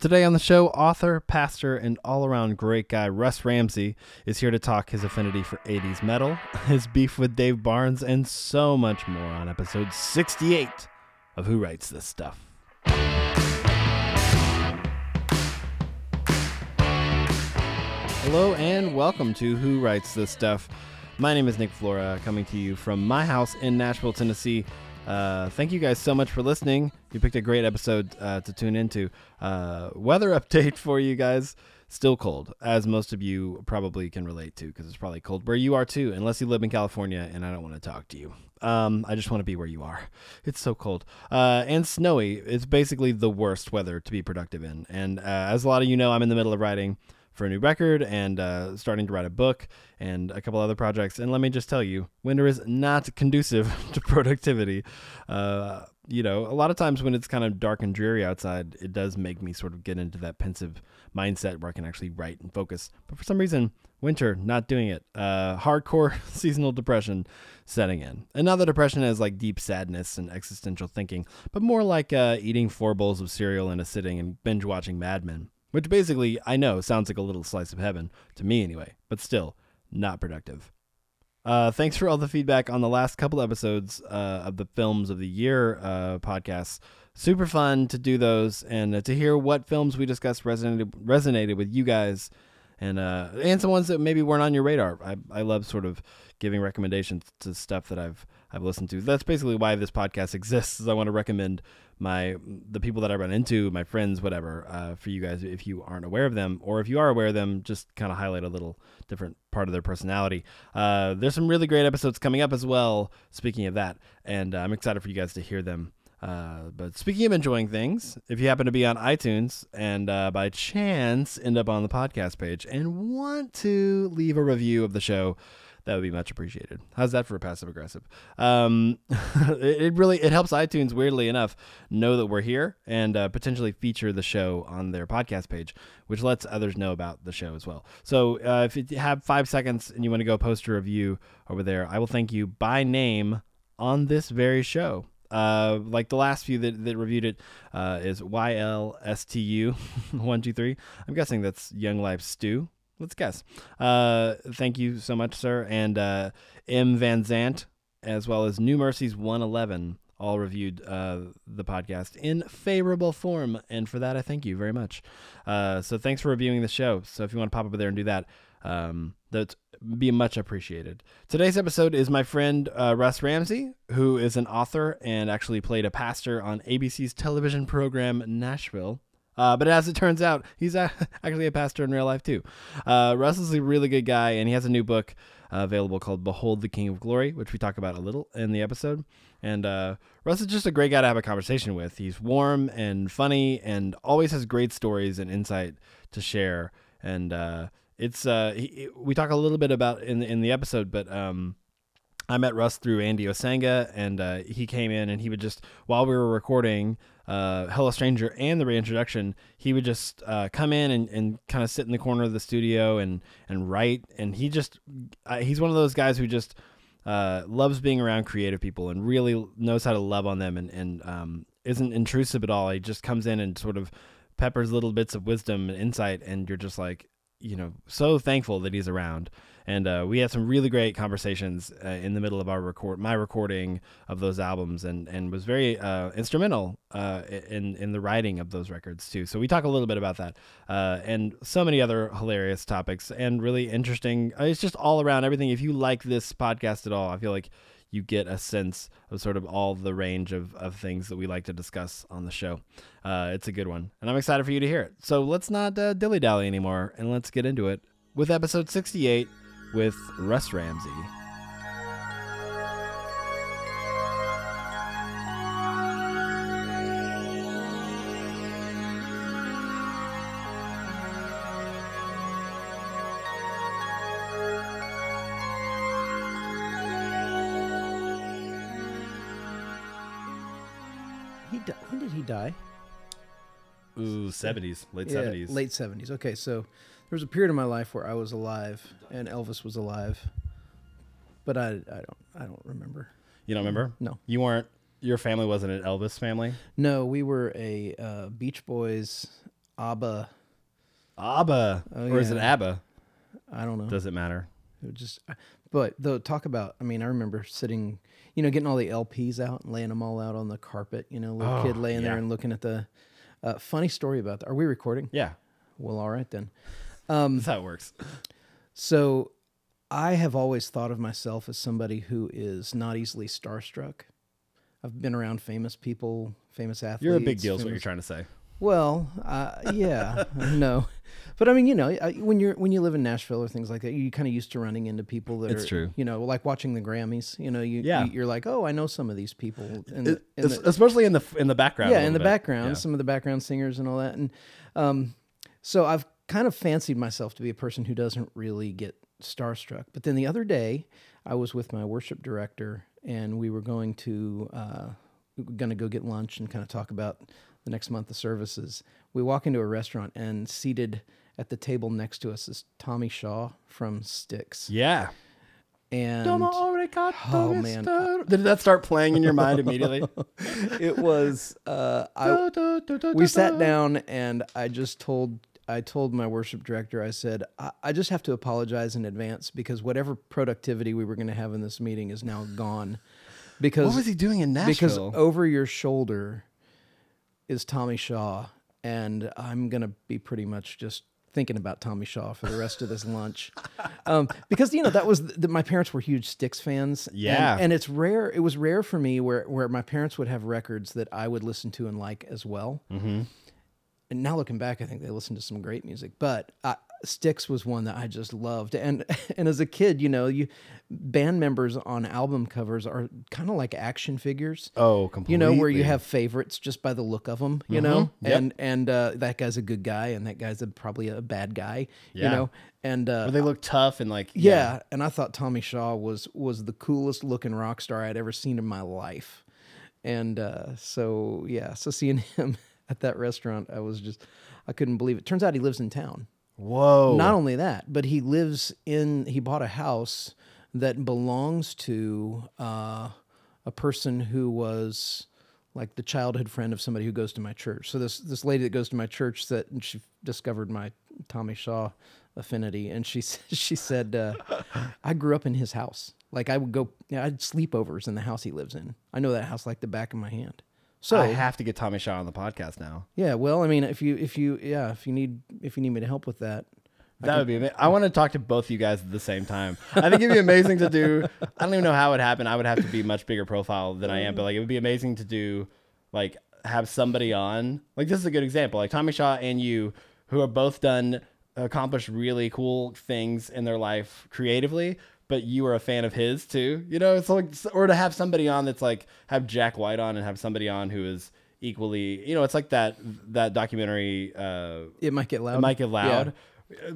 Today on the show, author, pastor, and all around great guy Russ Ramsey is here to talk his affinity for 80s metal, his beef with Dave Barnes, and so much more on episode 68 of Who Writes This Stuff. Hello and welcome to Who Writes This Stuff. My name is Nick Flora, coming to you from my house in Nashville, Tennessee. Uh, thank you guys so much for listening. You picked a great episode uh, to tune into. Uh, weather update for you guys. Still cold, as most of you probably can relate to, because it's probably cold where you are too, unless you live in California and I don't want to talk to you. Um, I just want to be where you are. It's so cold. Uh, and snowy. It's basically the worst weather to be productive in. And uh, as a lot of you know, I'm in the middle of writing for a new record and uh, starting to write a book and a couple other projects. And let me just tell you, winter is not conducive to productivity. Uh, you know, a lot of times when it's kind of dark and dreary outside, it does make me sort of get into that pensive mindset where I can actually write and focus. But for some reason, winter, not doing it. Uh, hardcore seasonal depression setting in. And not the depression as like deep sadness and existential thinking, but more like uh, eating four bowls of cereal in a sitting and binge watching Mad Men. Which basically, I know, sounds like a little slice of heaven, to me anyway, but still, not productive. Uh, thanks for all the feedback on the last couple episodes uh, of the Films of the Year uh. Super fun to do those and uh, to hear what films we discussed resonated, resonated with you guys and uh, and some ones that maybe weren't on your radar. I, I love sort of giving recommendations to stuff that I've I've listened to. That's basically why this podcast exists. Is I want to recommend my the people that I run into, my friends, whatever, uh, for you guys if you aren't aware of them, or if you are aware of them, just kind of highlight a little different part of their personality. Uh, there's some really great episodes coming up as well. Speaking of that, and uh, I'm excited for you guys to hear them. Uh, but speaking of enjoying things, if you happen to be on iTunes and uh, by chance end up on the podcast page and want to leave a review of the show, that would be much appreciated. How's that for a passive aggressive? Um, it, it, really it helps iTunes weirdly enough know that we're here and uh, potentially feature the show on their podcast page, which lets others know about the show as well. So uh, if you have five seconds and you want to go post a review over there, I will thank you by name on this very show. Uh, like the last few that, that reviewed it uh, is YLSTU123. I'm guessing that's Young Life Stew. Let's guess. Uh, thank you so much, sir. And uh, M. Van Zant, as well as New Mercies 111, all reviewed uh, the podcast in favorable form. And for that, I thank you very much. Uh, so thanks for reviewing the show. So if you want to pop over there and do that, um, that's be much appreciated. Today's episode is my friend uh, Russ Ramsey, who is an author and actually played a pastor on ABC's television program Nashville. Uh, but as it turns out, he's actually a pastor in real life too. Uh, Russ is a really good guy, and he has a new book uh, available called "Behold the King of Glory," which we talk about a little in the episode. And uh, Russ is just a great guy to have a conversation with. He's warm and funny, and always has great stories and insight to share. And uh, it's uh, he, we talk a little bit about in in the episode, but um, I met Russ through Andy Osenga, and uh, he came in and he would just while we were recording uh, Hello Stranger and the reintroduction, he would just uh, come in and, and kind of sit in the corner of the studio and and write, and he just he's one of those guys who just uh, loves being around creative people and really knows how to love on them and and um, isn't intrusive at all. He just comes in and sort of peppers little bits of wisdom and insight, and you're just like you know so thankful that he's around. And uh, we had some really great conversations uh, in the middle of our record my recording of those albums and and was very uh, instrumental uh, in in the writing of those records too. So we talk a little bit about that uh, and so many other hilarious topics and really interesting uh, it's just all around everything. If you like this podcast at all i feel like you get a sense of sort of all the range of, of things that we like to discuss on the show. Uh, it's a good one, and I'm excited for you to hear it. So let's not uh, dilly dally anymore, and let's get into it with episode 68 with Russ Ramsey. Ooh, seventies, late Yeah, seventies. late seventies. Okay, so there was a period in my life where I was alive and Elvis was alive, but I, I don't, I don't remember. You don't remember? No. You weren't. Your family wasn't an Elvis family. No, we were a uh, Beach Boys ABBA. ABBA, Oh, or is it. ABBA? I don't know. Does it matter? It would just, but though talk about. I mean, I remember sitting, you know, getting all the LPs out and laying them all out on the carpet. You know, little Oh, kid laying yeah. there and looking at the. Uh, funny story about that. Are we recording? Yeah, Well, all right then. Um, that's how it works. So, I have always thought of myself as somebody who is not easily starstruck. I've been around famous people, famous athletes. You're a big deal, is what you're trying to say. Well, uh, yeah, no, but I mean, you know, when you're when you live in Nashville or things like that, you're kind of used to running into people that It's are, true. You know, like watching the Grammys. You know, you Yeah. you're like, oh, I know some of these people. In the, in the- especially in the in the background. yeah, in the bit. background, Yeah. some of the background singers and all that, and um, so I've kind of fancied myself to be a person who doesn't really get starstruck. But then the other day, I was with my worship director, and we were going to uh, we were going to go get lunch and kind of talk about the next month of services. We walk into a restaurant, and seated at the table next to us is Tommy Shaw from Styx, Yeah. and Oh man. Did that start playing in your mind immediately? it was uh, I. we sat down and I just told I told my worship director I said I, I just have to apologize in advance because whatever productivity we were going to have in this meeting is now gone because What was he doing in that? because over your shoulder is Tommy Shaw and I'm going to be pretty much just thinking about Tommy Shaw for the rest of this lunch um, because you know that was the, my parents were huge Styx fans and- Yeah. and, it's rare it was rare for me where where my parents would have records that I would listen to and like as well mm-hmm. and now looking back, I think they listened to some great music. But uh, Styx was one that I just loved, and and as a kid, you know, you band members on album covers are kind of like action figures. Oh, completely. You know, where you have favorites just by the look of them. You know, Yep. and and uh, that guy's a good guy, and that guy's a, probably a bad guy. You Yeah. know, and uh, they look tough and like yeah, and I thought Tommy Shaw was was the coolest looking rock star I'd ever seen in my life. And uh, so yeah, so seeing him at that restaurant, I was just I couldn't believe it. Turns out he lives in town. Whoa. Not only that, but he lives in he bought a house that belongs to uh, a person who was like the childhood friend of somebody who goes to my church. So this this lady that goes to my church that she discovered my Tommy Shaw affinity, and she she said uh, I grew up in his house. Like I would go, you know, I'd sleepovers in the house he lives in. I know that house like the back of my hand. So I have to get Tommy Shaw on the podcast now. yeah, well, I mean, if you if you yeah if you need if you need me to help with that, That would be amazing. I want to talk to both you guys at the same time. I think it'd be amazing to do. I don't even know how it would happen. I would have to be much bigger profile than I am, but like it would be amazing to do, like have somebody on. Like this is a good example. Like Tommy Shaw and you, who are both done accomplished really cool things in their life creatively. But you are a fan of his too, you know. It's like, or to have somebody on that's like have Jack White on and have somebody on who is equally, you know, it's like that that documentary. Uh, it might get loud. it might get loud,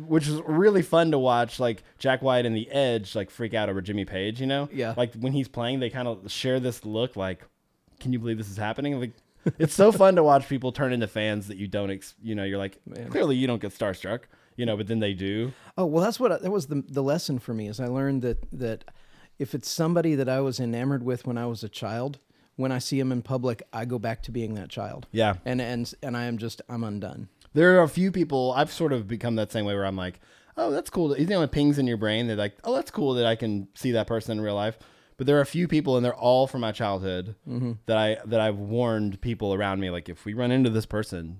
which is really fun to watch. Like Jack White and the Edge, like freak out over Jimmy Page. You know, Yeah. Like when he's playing, they kind of share this look, like, "Can you believe this is happening?" Like, it's so fun to watch people turn into fans that you don't, ex- you know, you're like, Man. clearly you don't get starstruck, you know, but then they do. Oh well, that's what I, that was the the lesson for me is I learned that that if it's somebody that I was enamored with when I was a child, when I see him in public, I go back to being that child. Yeah, And and and I am just I'm undone. there are a few people I've sort of become that same way where I'm like, oh, that's cool. You know, it pings in your brain. They're like, oh, that's cool that I can see that person in real life. But there are a few people, and they're all from my childhood mm-hmm. that I that I've warned people around me. Like, if we run into this person,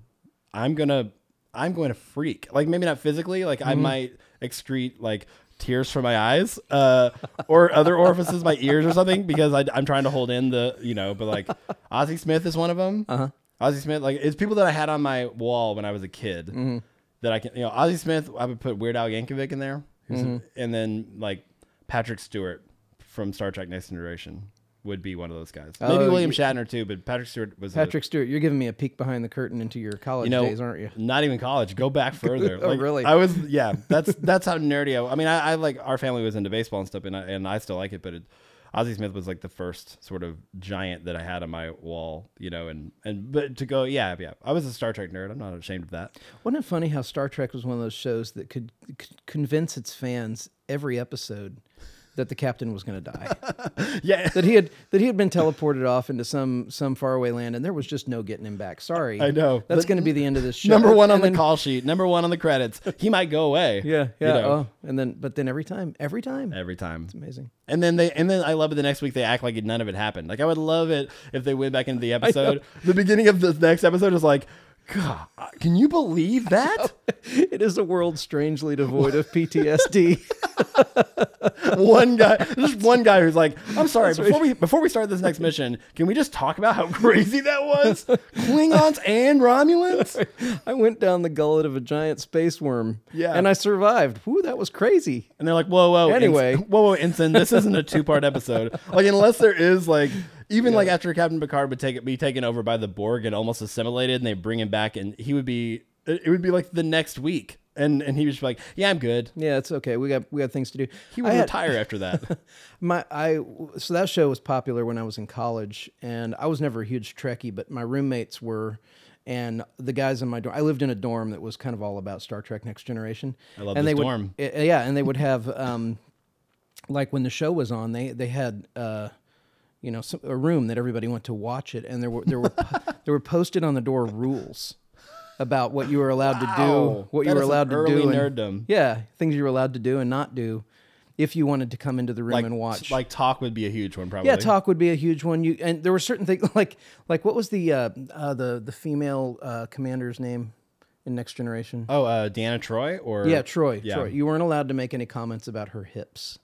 I'm gonna I'm going to freak. Like maybe not physically. Like I might excrete like tears from my eyes uh, or other orifices, my ears or something, because I, I'm trying to hold in the you know. But like Ozzie Smith is one of them. Uh huh. Ozzie Smith, like it's people that I had on my wall when I was a kid Mm-hmm. that I can, you know, Ozzie Smith. I would put Weird Al Yankovic in there, Mm-hmm. and then like Patrick Stewart from Star Trek: Next Generation would be one of those guys. Maybe Oh, William you- Shatner too, but Patrick Stewart was a- Patrick Stewart, you're giving me a peek behind the curtain into your college you know, days, aren't you? Not even college. Go back further. Oh, really? I was, yeah. That's that's how nerdy. I, I mean, I, I like our family was into baseball and stuff, and I, and I still like it. But it, Ozzie Smith was like the first sort of giant that I had on my wall, you know. And and but to go, yeah, yeah. I was a Star Trek nerd. I'm not ashamed of that. Wasn't it funny how Star Trek was one of those shows that could, could convince its fans every episode that the captain was going to die. Yeah. that he had that he had been teleported off into some some faraway land, and there was just no getting him back. Sorry, I know. that's going to be the end of this show. Number one on And the then- call sheet. Number one on the credits. He might go away. Yeah, you yeah. know, oh, and then but then every time, every time, every time. It's amazing. And then they and then I love it the next week they act like none of it happened. Like I would love it if they went back into the episode. The beginning of the next episode is like, God, can you believe that? It is a world strangely devoid of PTSD. one guy, just one guy who's like, I'm sorry, before we before we start this next mission, can we just talk about how crazy that was? Klingons and Romulans? I went down the gullet of a giant space worm. Yeah. and I survived. Whoo, that was crazy. And they're like, whoa, whoa. Anyway. Ensign, whoa, whoa, Ensign, this isn't a two part episode. Like, unless there is like, even like after Captain Picard would take it, be taken over by the Borg and almost assimilated, and they bring him back, and he would be, it would be like the next week, and and he was like, yeah, I'm good. Yeah, it's okay. We got we got things to do. He would I had- retire after that. My I so that show was popular when I was in college, and I was never a huge Trekkie, but my roommates were, and the guys in my dorm. I lived in a dorm that was kind of all about Star Trek: Next Generation. I love and this they dorm. Would, eh, yeah, and they would have um, like when the show was on, they they had. Uh, you know, some, a room that everybody went to watch it, and there were there were there were posted on the door rules about what you were allowed to do, Wow. what you were allowed to do, and- nerddom. yeah, things you were allowed to do and not do, if you wanted to come into the room like, and watch. like talk would be a huge one, probably. yeah, talk would be a huge one. You and there were certain things like like what was the uh, uh, the the female uh, commander's name in Next Generation? Oh, uh, Deanna Troi or yeah, Troi. yeah. Troi. You weren't allowed to make any comments about her hips.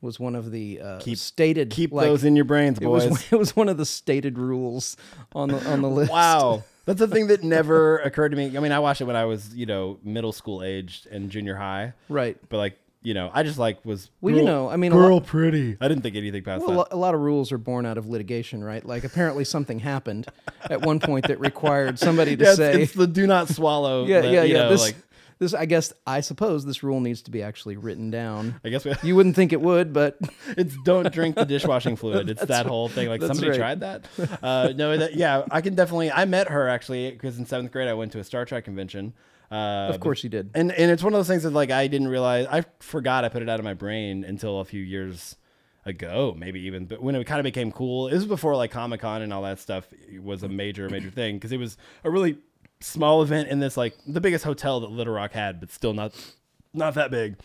Was one of the uh, Keep- stated Keep like, those in your brains, It boys. was it was one of the stated rules on the on the list. Wow. That's a thing that never occurred to me. I mean, I watched it when I was, you know, middle school aged and junior high. Right. But like, you know, I just like was Well, you know, I mean, girl lot- pretty. I didn't think anything past Well, a that. a lot of rules are born out of litigation, right? Like apparently something happened at one point that required somebody to Yeah, it's, say, it's the do not swallow. yeah, the- yeah, you yeah. know, This, like this, I guess, I suppose this rule needs to be actually written down. I guess we, You wouldn't think it would, but it's don't drink the dishwashing fluid. It's that whole thing. Like somebody right. tried that. Uh, no, that yeah, I can definitely. I met her actually because in seventh grade I went to a Star Trek convention. Uh, of course you did. and and it's one of those things that like I didn't realize. I forgot I put it out of my brain until a few years ago, maybe even. But when it kind of became cool, it was before like Comic Con and all that stuff was a major major thing because it was a really small event in this like the biggest hotel that Little Rock had, but still not not that big.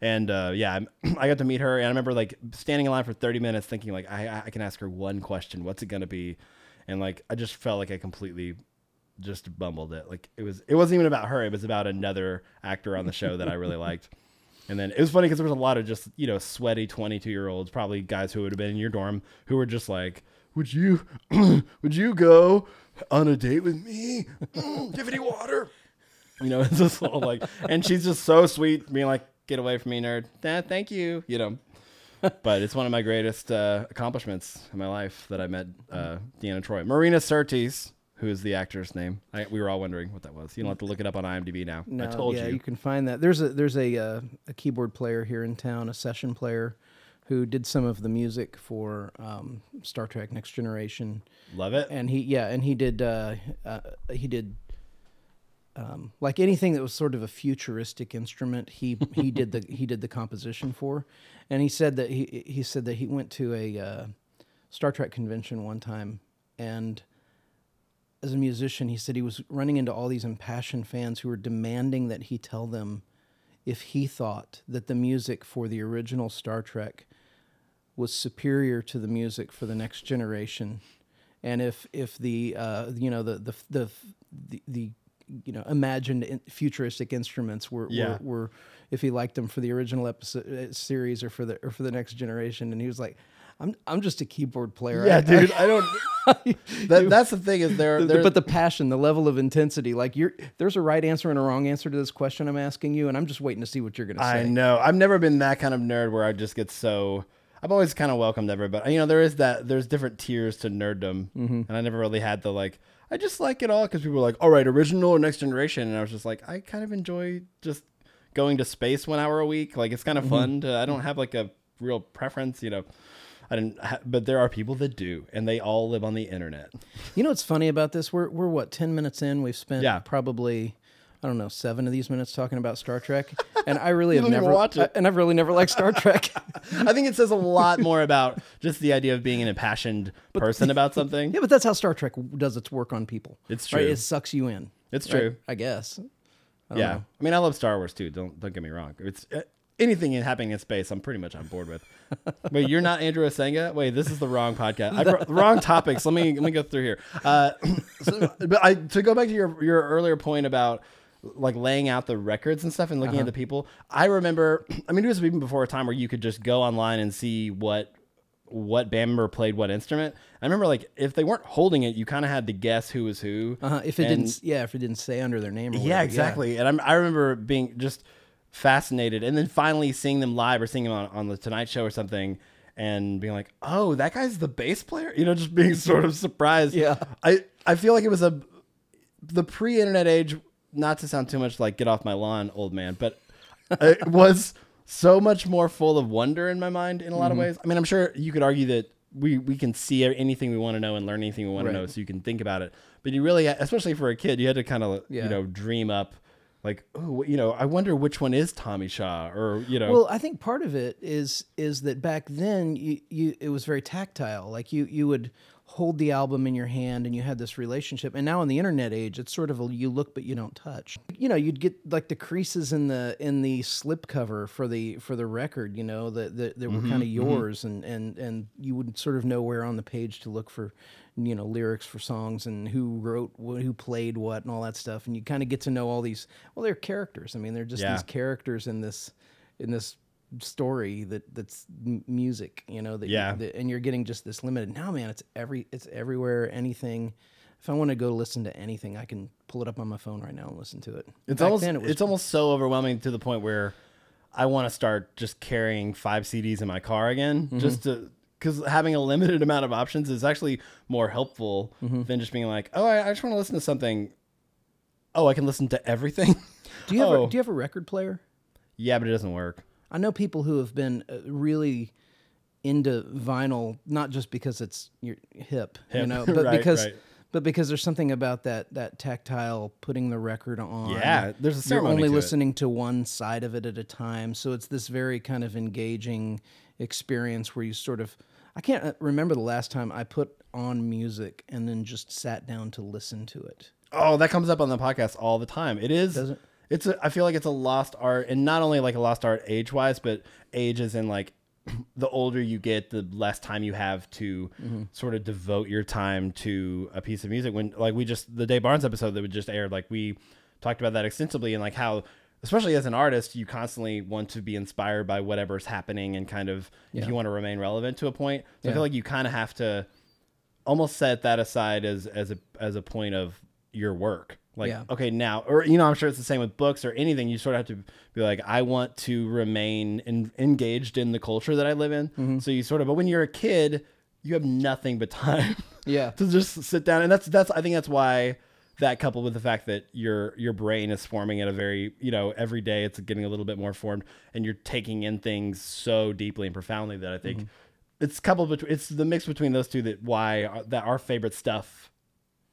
And uh, yeah, I'm- got to meet her, and I remember like standing in line for 30 minutes, thinking like I I can ask her one question. What's it gonna be? And like I just felt like I completely just bumbled it. Like it was it wasn't even about her. It was about another actor on the show that I really liked. And then it was funny because there was a lot of just you know sweaty 22 year olds, probably guys who would have been in your dorm, who were just like, "Would you would you go on a date with me? You any water?" You know, it's just all like, and she's just so sweet, being like, "Get away from me, nerd." Nah, thank you. You know. but it's one of my greatest uh, accomplishments in my life that I met uh, Deanna Troi. Marina Sirtis, who is the actor's name. I, we were all wondering what that was. You don't have to look it up on IMDb now. No, I told yeah, you. can find that. There's a there's a uh, a keyboard player here in town, a session player, who did some of the music for um, Star Trek: Next Generation. Love it. and he yeah and he did uh, uh he did um like anything that was sort of a futuristic instrument he he did the he did the composition for and he said that he he said that he went to a uh, Star Trek convention one time and as a musician he said he was running into all these impassioned fans who were demanding that he tell them if he thought that the music for the original Star Trek was superior to the music for the next generation and if if the uh, you know the the the the, the you know imagined futuristic instruments were, Yeah. were were if he liked them for the original episode uh, series or for the or for the next generation and he was like I'm I'm just a keyboard player yeah, I- dude. I don't. That, that's the thing is there. the- the- there but the passion, the level of intensity, like you're there's a right answer and a wrong answer to this question I'm asking you, and I'm just waiting to see what you're gonna say. I know. I've never been that kind of nerd where I just get so. I've always kind of welcomed everybody. You know, there is that. There's different tiers to nerddom, Mm-hmm. and I never really had the like. I just like it all because people were like, "All right, original or next generation," and I was just like, I kind of enjoy just going to space one hour a week. Like it's kind Mm-hmm. of fun. To, I don't have like a real preference, you know. I didn't, ha- but there are people that do, and they all live on the internet. You know what's funny about this? We're we're what ten minutes in. We've spent Yeah. probably I don't know, seven of these minutes talking about Star Trek, and I really have never watched it. and I've really never liked Star Trek. I think it says a lot more about just the idea of being an impassioned person about something. yeah, but that's how Star Trek does its work on people. It's Right? true. It sucks you in. It's right? true. I guess. I Yeah, know. I mean, I love Star Wars too. Don't don't get me wrong. It's uh, anything happening in space. I'm pretty much on board with. Wait, you're not Andrew Osenga? Wait, this is the wrong podcast. I brought wrong topics. Let me let me go through here. Uh, so, but I to go back to your your earlier point about like laying out the records and stuff and looking at the people. I remember. I mean, it was even before a time where you could just go online and see what what band member played what instrument. I remember like if they weren't holding it, you kind of had to guess who was who. Uh-huh. If it And- didn't, yeah, if it didn't say under their name. Or yeah, whatever, exactly. And I'm, I remember being just fascinated, and then finally seeing them live or seeing them on, on the Tonight Show or something, and being like, "Oh, that guy's the bass player." You know, just being sort of surprised. Yeah. I I feel like it was a the pre-internet age. Not to sound too much like "get off my lawn, old man," but it was so much more full of wonder in my mind in a lot Mm-hmm. of ways. I mean, I'm sure you could argue that we we can see anything we want to know and learn anything we want Right. to know, so you can think about it. But you really, especially for a kid, you had to kind of Yeah. you know dream up like oh you know I wonder which one is Tommy Shaw or you know Well, I think part of it is is that back then you, you it was very tactile. Like you you would hold the album in your hand and you had this relationship. And now in the internet age, it's sort of a you look but you don't touch. You know, you'd get like the creases in the in the slip cover for the for the record. You know that that, that were Mm-hmm, kind of yours, and and and you would sort of know where on the page to look for. You know lyrics for songs and who wrote what, who played what, and all that stuff, and you kind of get to know all these. Well, they're characters. I mean, they're just Yeah. these characters in this in this story that that's m- music you know that you- Yeah. that- and you're getting just this limited now man it's every it's everywhere anything if i want to go listen to anything i can pull it up on my phone right now and listen to it it's Back almost it was it's almost so overwhelming to the point where I want to start just carrying five CDs in my car again, Mm-hmm. just to because having a limited amount of options is actually more helpful Mm-hmm. than just being like, oh, I, I just want to listen to something. Oh, I can listen to everything. do you have oh. a, do you have a record player yeah, but it doesn't work. I know people who have been uh, really into vinyl not just because it's your hip, you know but right, because right. but because there's something about that that tactile putting the record on Yeah, there's a you're only to it. listening to one side of it at a time so it's this very kind of engaging experience where you sort of i can't uh, remember the last time i put on music and then just sat down to listen to it Oh, that comes up on the podcast all the time. It is. Does it? It's. A, I feel like it's a lost art, and not only like a lost art age wise, but age is in like the older you get, the less time you have to Mm-hmm. sort of devote your time to a piece of music. When like we just the Dave Barnes episode that we just aired, like we talked about that extensively, and like how. Especially as an artist, you constantly want to be inspired by whatever's happening, and kind of if you want to remain relevant to a point. So I feel like you kind of have to almost set that aside as as a as a point of your work. Like, Yeah. okay, now, or you know, I'm sure it's the same with books or anything. You sort of have to be like, I want to remain in, engaged in the culture that I live in. Mm-hmm. So you sort of, but when you're a kid, you have nothing but time yeah to just sit down, and that's that's I think that's why that coupled with the fact that your your brain is forming at a very you know every day it's getting a little bit more formed, and you're taking in things so deeply and profoundly that I think Mm-hmm. it's coupled between it's the mix between those two that why our, that our favorite stuff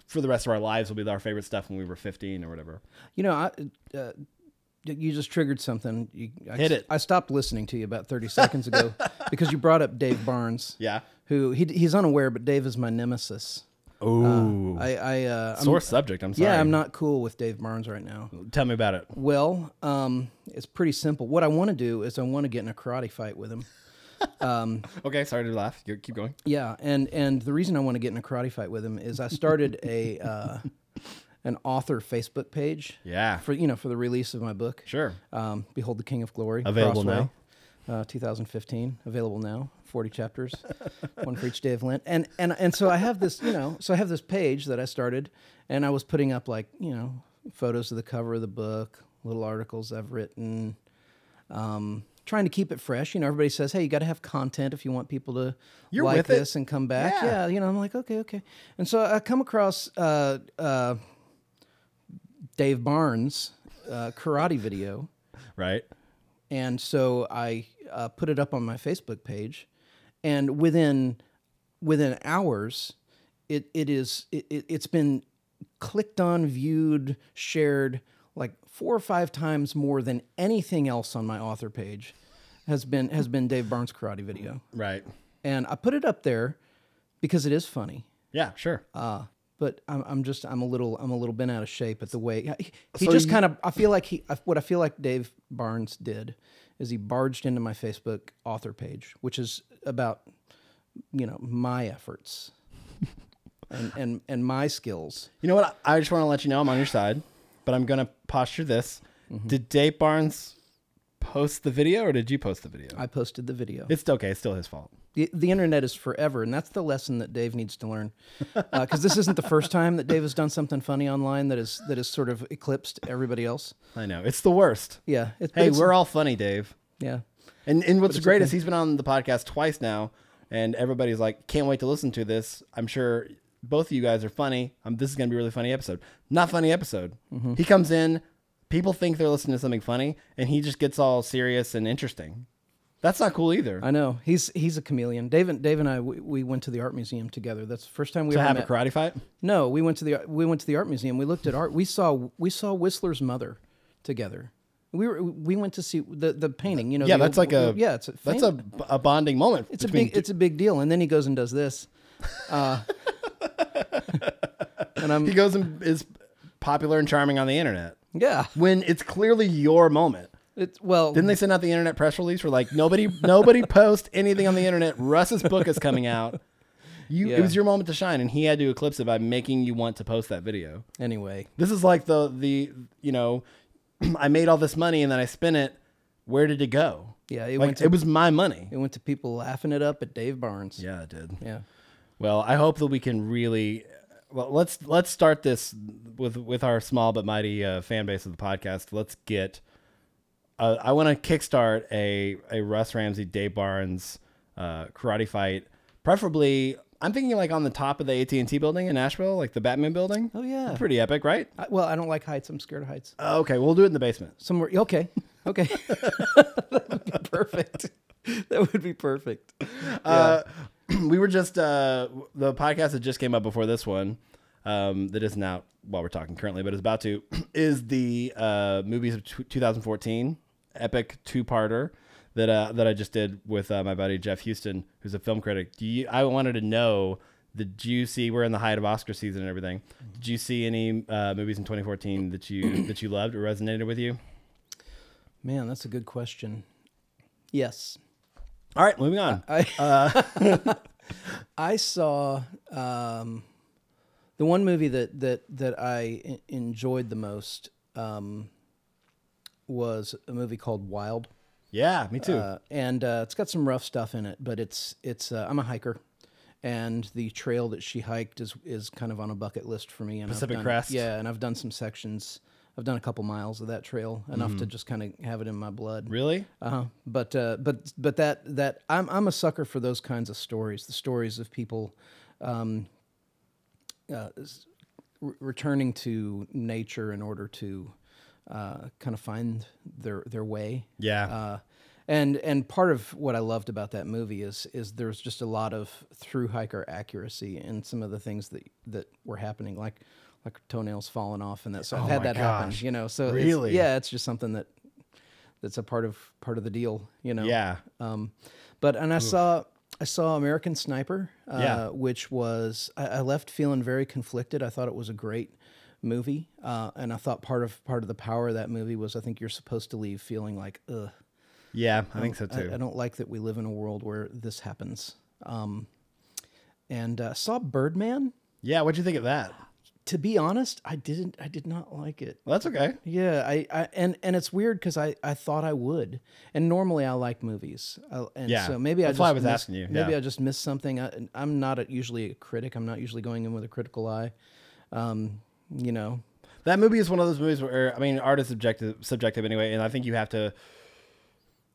for the rest of our lives will be our favorite stuff when we were 15 or whatever. You know, I, uh, you just triggered something. You, I, Hit it. I stopped listening to you about 30 seconds ago because you brought up Dave Barnes. Yeah. Who he, he's unaware, but Dave is my nemesis. Ooh. I, I uh, I'm- Sore subject. I'm sorry. yeah, I'm not cool with Dave Barnes right now. Tell me about it. Well, um, it's pretty simple. What I want to do is I want to get in a karate fight with him. Okay. Sorry to laugh. You keep going. Yeah, and and the reason I want to get in a karate fight with him is I started a uh, an author Facebook page. Yeah. For you know for the release of my book. Sure. Um, Behold the King of Glory. Available Crossway, Uh, 2015, available now, 40 chapters, one for each day of Lent. And, and, and so I have this, you know, so I have this page that I started and I was putting up like, you know, photos of the cover of the book, little articles I've written, um, trying to keep it fresh. You know, everybody says, hey, you got to have content if you want people to You're like this and come back. Yeah. Yeah. you know, I'm like, okay, okay. And so I come across uh, uh, Dave Barnes' uh, karate video. Right. And so I uh, put it up on my Facebook page, and within within hours, it it is it, it, it's been clicked on, viewed, shared like four or five times more than anything else on my author page has been has been Dave Barnes karate video. Right. And I put it up there because it is funny. Yeah, sure. Uh, but I'm, I'm just I'm a little I'm a little bent out of shape at the way he, he So just you- kind of I feel like he I- what I feel like Dave Barnes did is he barged into my Facebook author page, which is about you know my efforts and and and my skills. You know what? I just want to let you know I'm on your side, but I'm gonna posture this. Mm-hmm. Did Dave Barnes post the video, or did you post the video? I posted the video. it's okay. It's still his fault. The, the internet is forever, and that's the lesson that Dave needs to learn. Because this isn't the first time that Dave has done something funny online that is that is sort of eclipsed everybody else. I know it's the worst. Yeah. It's, Hey, it's- we're all funny, Dave. yeah. And and what's great okay. is he's been on the podcast twice now, and everybody's like, can't wait to listen to this. I'm sure both of you guys are funny. Um, this is gonna be a really funny episode. Not funny episode. Mm-hmm. He comes in, people think they're listening to something funny, and he just gets all serious and interesting. That's not cool either. I know he's he's a chameleon. Dave and Dave and I we, we went to the art museum together. That's the first time we to ever have met. a karate fight. no, we went to the we went to the art museum. We looked at art. We saw we saw Whistler's mother together. We were we went to see the the painting. You know, Yeah, that's old- like a yeah. It's a that's a, a bonding moment. it's a big it's a big deal. And then he goes and does this, uh, and I'm he goes and is popular and charming on the internet yeah. when it's clearly your moment. It's well Didn't they send out the internet press release for like nobody nobody post anything on the internet? Russ's book is coming out. You Yeah. it was your moment to shine, and he had to eclipse it by making you want to post that video. anyway. This is like the the you know, I made all this money and then I spent it. Where did it go? Yeah, it like went to it was my money. it went to people laughing it up at Dave Barnes. Yeah, it did. Yeah. Well, I hope that we can really. Well, let's let's start this with with our small but mighty uh, fan base of the podcast. Let's get. Uh, I want to kickstart a a Russ Ramsey Dave Barnes uh, karate fight, preferably. I'm thinking like on the top of the AT and T building in Nashville, like the Batman building. Oh yeah. Pretty epic, right? I, well, I don't like heights. I'm scared of heights. Okay, we'll do it in the basement. Somewhere. Okay. Okay. that would be perfect. That would be perfect. Uh, we were just uh, the podcast that just came up before this one, um, that isn't out while we're talking currently, but is about to, is the uh, movies of t- 2014 epic two parter that uh, that I just did with uh, my buddy Jeff Houston, who's a film critic. Do you? I wanted to know. Did you see? We're in the height of Oscar season and everything. Did you see any uh, movies in 2014 that you that you loved or resonated with you? Man, that's a good question. Yes. All right, moving on. I I saw um, the one movie that that that I enjoyed the most um, was a movie called Wild. Yeah, me too. Uh, and uh, it's got some rough stuff in it, but it's it's. Uh, I'm a hiker, and the trail that she hiked is is kind of on a bucket list for me. And I've Pacific done- Crest? Yeah, and I've done some sections. I've done a couple miles of that trail, enough Mm-hmm. to just kind of have it in my blood. really? Uh-huh. But uh, but but that that I'm I'm a sucker for those kinds of stories. The stories of people um, uh, re- returning to nature in order to uh, kind of find their their way. Yeah. Uh, and and part of what I loved about that movie is is there's just a lot of through hiker accuracy in some of the things that that were happening, like like toenails falling off and that. So I've Oh had that happen, you know. So it's- Really? yeah, it's just something that that's a part of part of the deal, you know. yeah. Um, but and I saw I saw American Sniper, uh, Yeah. which was I, I left feeling very conflicted. I thought it was a great movie, uh, and I thought part of part of the power of that movie was I think you're supposed to leave feeling like ugh. Yeah, I think so I, too. I don't like that we live in a world where this happens. Um, and uh, saw Birdman. yeah, what'd you think of that? To be honest, I didn't. I did not like it. Well, that's okay. Yeah, I, I and and it's weird because I I thought I would, and normally I like movies, I, and Yeah, so maybe I that's just why I was missed- asking you, Maybe yeah. I just missed something. I, I'm not a, usually a critic. I'm not usually going in with a critical eye. Um, you know, That movie is one of those movies where I mean, art is subjective, subjective anyway, and I think you have to.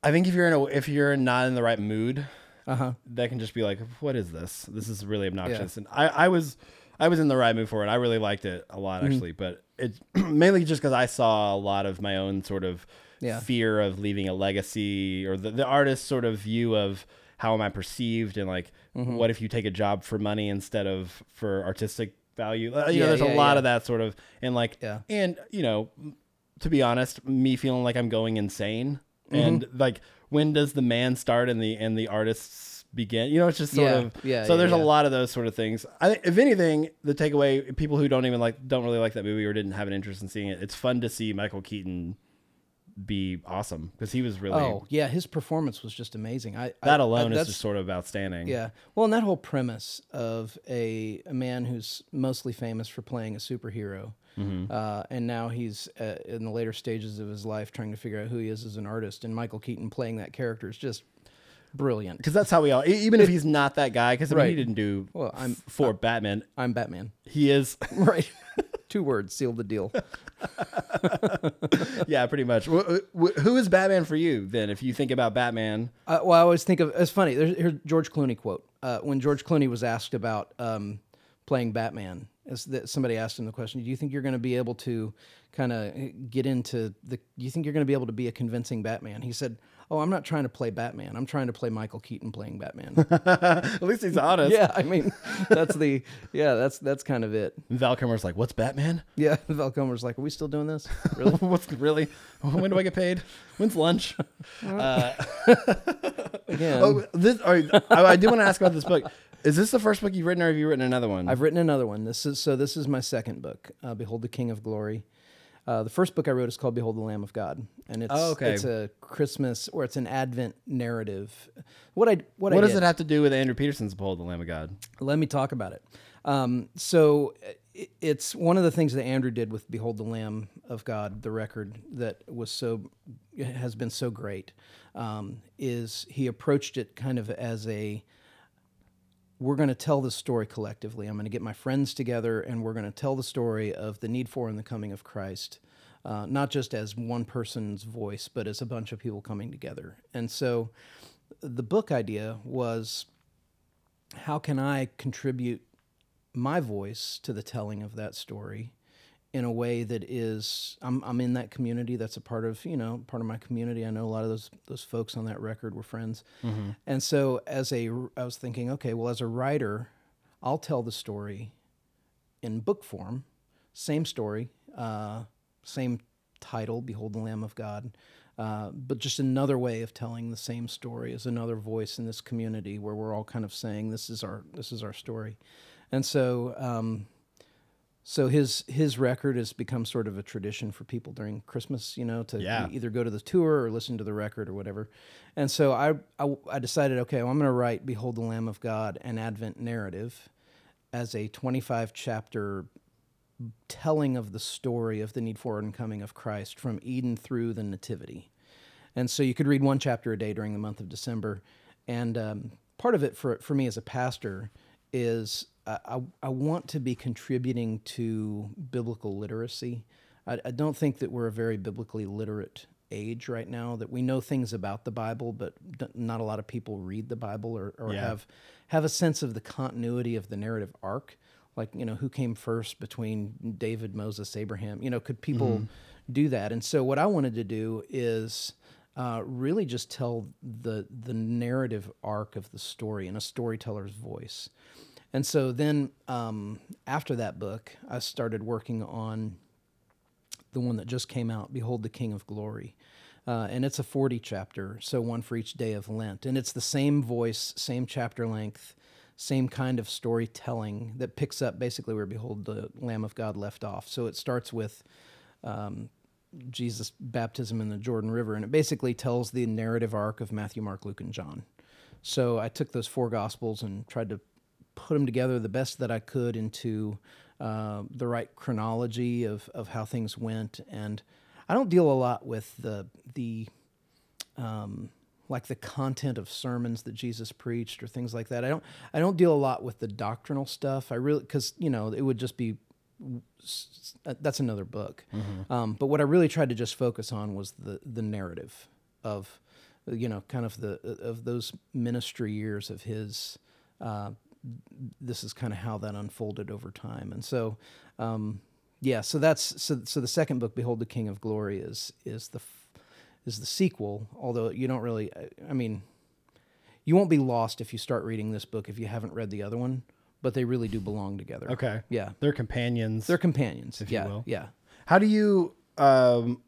I think if you're in a if you're not in the right mood, uh huh. that can just be like, what is this? This is really obnoxious. And I, I was I was in the right mood for it. I really liked it a lot Mm-hmm. actually, but it mainly just because I saw a lot of my own sort of Yeah. fear of leaving a legacy or the, the artist's sort of view of how am I perceived and like Mm-hmm. what if you take a job for money instead of for artistic value? Uh, You know, Yeah, there's a lot yeah. of that sort of and like Yeah. and you know to be honest, me feeling like I'm going insane. Mm-hmm. And like, when does the man start and the and the artists begin? You know, it's just sort Yeah, of yeah, So yeah, there's yeah. a lot of those sort of things. I think, if anything, the takeaway, people who don't even like, don't really like that movie or didn't have an interest in seeing it, it's fun to see Michael Keaton be awesome because he was really Oh yeah, his performance was just amazing. I that I- alone I, is just sort of outstanding. Yeah. Well, and that whole premise of a, a man who's mostly famous for playing a superhero, Mm-hmm. uh, and now he's uh, in the later stages of his life trying to figure out who he is as an artist, and Michael Keaton playing that character is just brilliant. Because that's how we all, e- even if he's not that guy, because I mean, he didn't do Well, I'm f- for Batman. I'm Batman. He is, right. Two words seal the deal. yeah, pretty much. Wh- wh- Who is Batman for you then? If you think about Batman, Uh, well, I always think of it's funny. There's here's George Clooney quote. Uh, when George Clooney was asked about um, playing Batman, as that somebody asked him the question, "Do you think you're going to be able to kind of get into the? Do you think you're going to be able to be a convincing Batman?" He said, "Oh, I'm not trying to play Batman. I'm trying to play Michael Keaton playing Batman." at least he's honest. yeah, I mean, that's the yeah, that's that's kind of it. Val Kilmer's like, "What's Batman? Yeah, Val Kilmer's like, "Are we still doing this? Really?" What's really? When do I get paid? When's lunch?" Uh, Again, oh, this. All right, I, I do want to ask about this book. Is this the first book you've written, or have you written another one? I've written another one. This is so. This is my second book. Uh, Behold the King of Glory. Uh, the first book I wrote is called Behold the Lamb of God, and it's Oh, okay. it's a Christmas or it's an Advent narrative. What I what, what I does did, it have to do with Andrew Peterson's Behold the Lamb of God? Let me talk about it. Um, so it's one of the things that Andrew did with Behold the Lamb of God, the record that was so has been so great. Um, is he approached it kind of as a we're going to tell this story collectively. I'm going to get my friends together and we're going to tell the story of the need for and the coming of Christ, uh, not just as one person's voice, but as a bunch of people coming together. And so the book idea was how can I contribute my voice to the telling of that story in a way that is I'm, I'm in that community. That's a part of you know part of my community. I know a lot of those those folks on that record were friends. And so as a i was thinking okay well as a writer i'll tell the story in book form same story uh, same title behold the lamb of god uh, but just another way of telling the same story as another voice in this community where we're all kind of saying this is our this is our story. And so um, so his his record has become sort of a tradition for people during Christmas, you know, to Yeah. either go to the tour or listen to the record or whatever. And so I I, I decided, okay, well, I'm going to write "Behold the Lamb of God" an Advent narrative as a 25 chapter telling of the story of the need for and coming of Christ from Eden through the Nativity. And so you could read one chapter a day during the month of December. And um, part of it for, for me as a pastor is I, I, want to be contributing to biblical literacy. I, I don't think that we're a very biblically literate age right now, that we know things about the Bible, but not a lot of people read the Bible or, or Yeah. have, have a sense of the continuity of the narrative arc. Like you know who came first between david moses abraham? You know could people do that? And so what i wanted to do is uh, really just tell the the narrative arc of the story in a storyteller's voice and so then um, after that book i started working on the one that just came out, Behold the King of Glory. Uh, and it's a 40 chapter, so one for each day of Lent. And it's the same voice, same chapter length, same kind of storytelling that picks up basically where Behold the Lamb of God left off. So it starts with um, Jesus' baptism in the Jordan River, and it basically tells the narrative arc of Matthew, Mark, Luke, and John. So I took those four gospels and tried to put them together the best that I could into uh, the right chronology of, of how things went. And I don't deal a lot with the the um, like the content of sermons that Jesus preached or things like that. I don't I don't deal a lot with the doctrinal stuff. I really because you know it would just be s- that's another book. Um, but what I really tried to just focus on was the the narrative of you know kind of the of those ministry years of his. Uh, this is kind of how that unfolded over time, and so um, yeah. So that's so so the second book, Behold the King of Glory, is is the is the sequel. Although you don't really, I- I mean, you won't be lost if you start reading this book if you haven't read the other one. But they really do belong together. Okay. Yeah, They're companions. they're companions. If you will. yeah. How do you um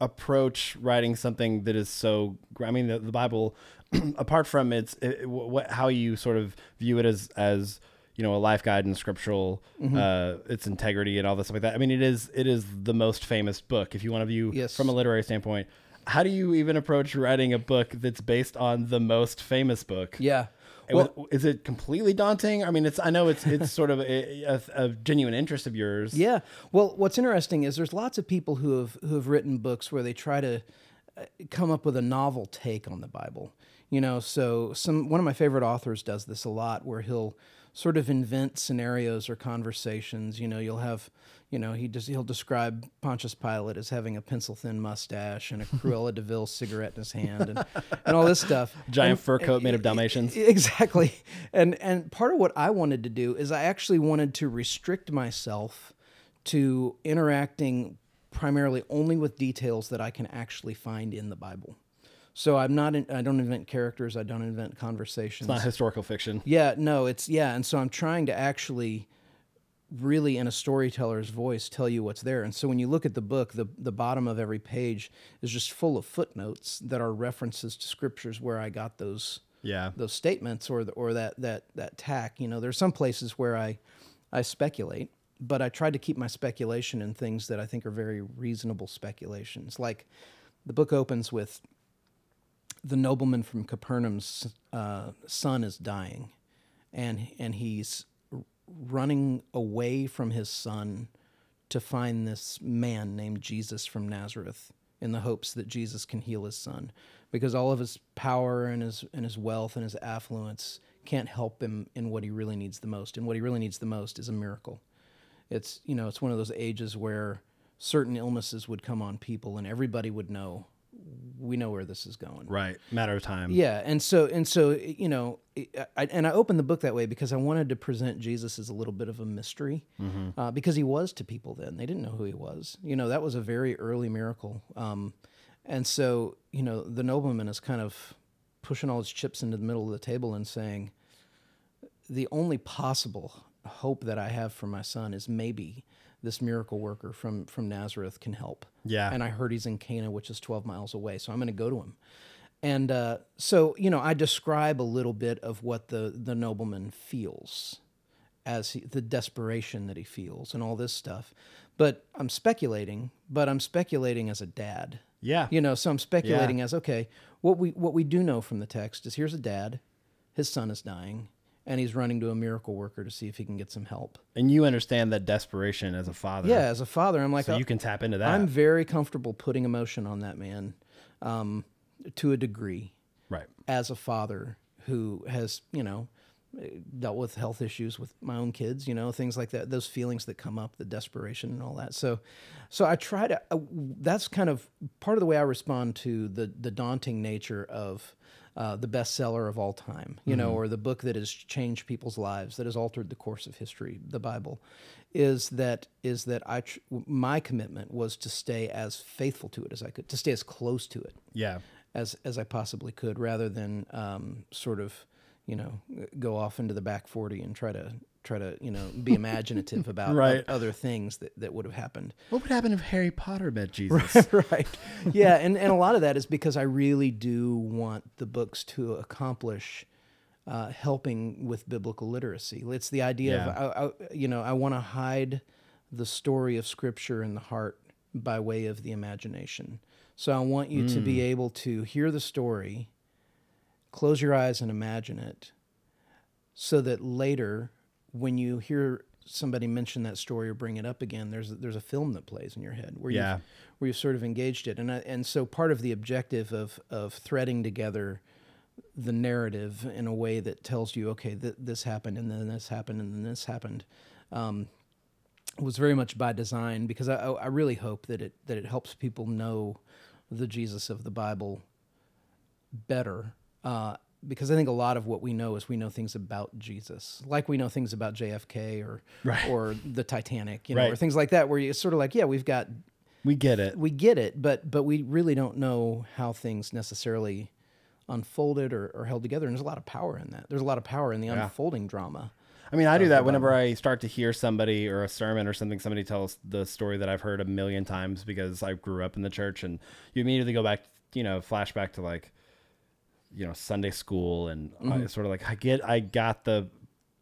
approach writing something that is so? I mean, the, the Bible, apart from its it, what how you sort of view it as as you know a life guide and scriptural Mm-hmm. uh, its integrity and all this stuff like that. I mean, it is it is the most famous book if you want to view Yes. from a literary standpoint. How do you even approach writing a book that's based on the most famous book? Yeah. Well, was- is it completely daunting? I mean, it's I know it's it's sort of a, a, a genuine interest of yours. Yeah. Well, what's interesting is there's lots of people who have who have written books where they try to uh, come up with a novel take on the Bible. You know, so some one of my favorite authors does this a lot where he'll sort of invent scenarios or conversations. You know, you'll have, you know, he just he'll describe Pontius Pilate as having a pencil thin mustache and a Cruella de Vil cigarette in his hand and, and all this stuff. Giant And- fur coat made of Dalmatians. Exactly. And and part of what I wanted to do is I actually wanted to restrict myself to interacting primarily only with details that I can actually find in the Bible. So I'm not in, I don't invent characters, I don't invent conversations. It's not historical fiction. Yeah, no, it's yeah, and so I'm trying to actually really in a storyteller's voice tell you what's there. And so when you look at the book, the the bottom of every page is just full of footnotes that are references to scriptures where I got those Yeah. those statements or the, or that that that tack. You know, there's some places where I I speculate, but I try to keep my speculation in things that I think are very reasonable speculations. Like the book opens with the nobleman from Capernaum's uh, son is dying, and and he's running away from his son to find this man named Jesus from Nazareth in the hopes that Jesus can heal his son because all of his power and his and his wealth and his affluence can't help him in what he really needs the most and what he really needs the most is a miracle. It's you know it's one of those ages where certain illnesses would come on people and everybody would know we know where this is going Right. Matter of time. yeah, and so and so you know, I, and I opened the book that way because I wanted to present Jesus as a little bit of a mystery, uh, because he was to people then they didn't know who he was. You know, that was a very early miracle, um, and so you know the nobleman is kind of pushing all his chips into the middle of the table and saying, the only possible hope that I have for my son is maybe this miracle worker from from Nazareth can help. Yeah. And I heard he's in Cana, which is 12 miles away, so I'm going to go to him. And uh, so, you know, I describe a little bit of what the the nobleman feels as he, the desperation that he feels and all this stuff. But I'm speculating, but I'm speculating as a dad. Yeah. You know, so I'm speculating as okay, what we what we do know from the text is here's a dad, his son is dying, and he's running to a miracle worker to see if he can get some help. And you understand that desperation as a father. Yeah, as a father, I'm like, So you can tap into that. I'm very comfortable putting emotion on that man, um, to a degree, right. as a father who has you know dealt with health issues with my own kids, you know, things like that, those feelings that come up, the desperation and all that. So, so I try to, uh, that's kind of part of the way I respond to the, the daunting nature of uh, the bestseller of all time, you know, or the book that has changed people's lives, that has altered the course of history, the Bible, is that, is that I, tr- my commitment was to stay as faithful to it as I could, to stay as close to it Yeah. as as I possibly could, rather than um, sort of, you know, go off into the back forty and try to try to you know be imaginative about Right. other things that, that would have happened. What would happen if Harry Potter met Jesus? right. Yeah, and and a lot of that is because I really do want the books to accomplish. Uh, helping with biblical literacy. It's the idea of, I, I, you know, I want to hide the story of Scripture in the heart by way of the imagination. So I want you to be able to hear the story, close your eyes and imagine it, so that later, when you hear somebody mention that story or bring it up again, there's there's a film that plays in your head where Yeah. you where you've sort of engaged it, and I, and so part of the objective of of threading together the narrative in a way that tells you, okay, th- this happened, and then this happened, and then this happened. Um, was very much by design because I, I I really hope that it that it helps people know the Jesus of the Bible better. Uh, because I think a lot of what we know is we know things about Jesus, like we know things about JFK or Right. or the Titanic, you know, or things like that, where it's sort of like, yeah, we've got we get it. we get it, but but we really don't know how things necessarily unfolded or, or held together. And there's a lot of power in that. There's a lot of power in the unfolding drama. I mean, I do that whenever I start to hear somebody or a sermon or something. Somebody tells the story that I've heard a million times because I grew up in the church, and you immediately go back, you know, flashback to like, you know, Sunday school, and I sort of like I get, I got the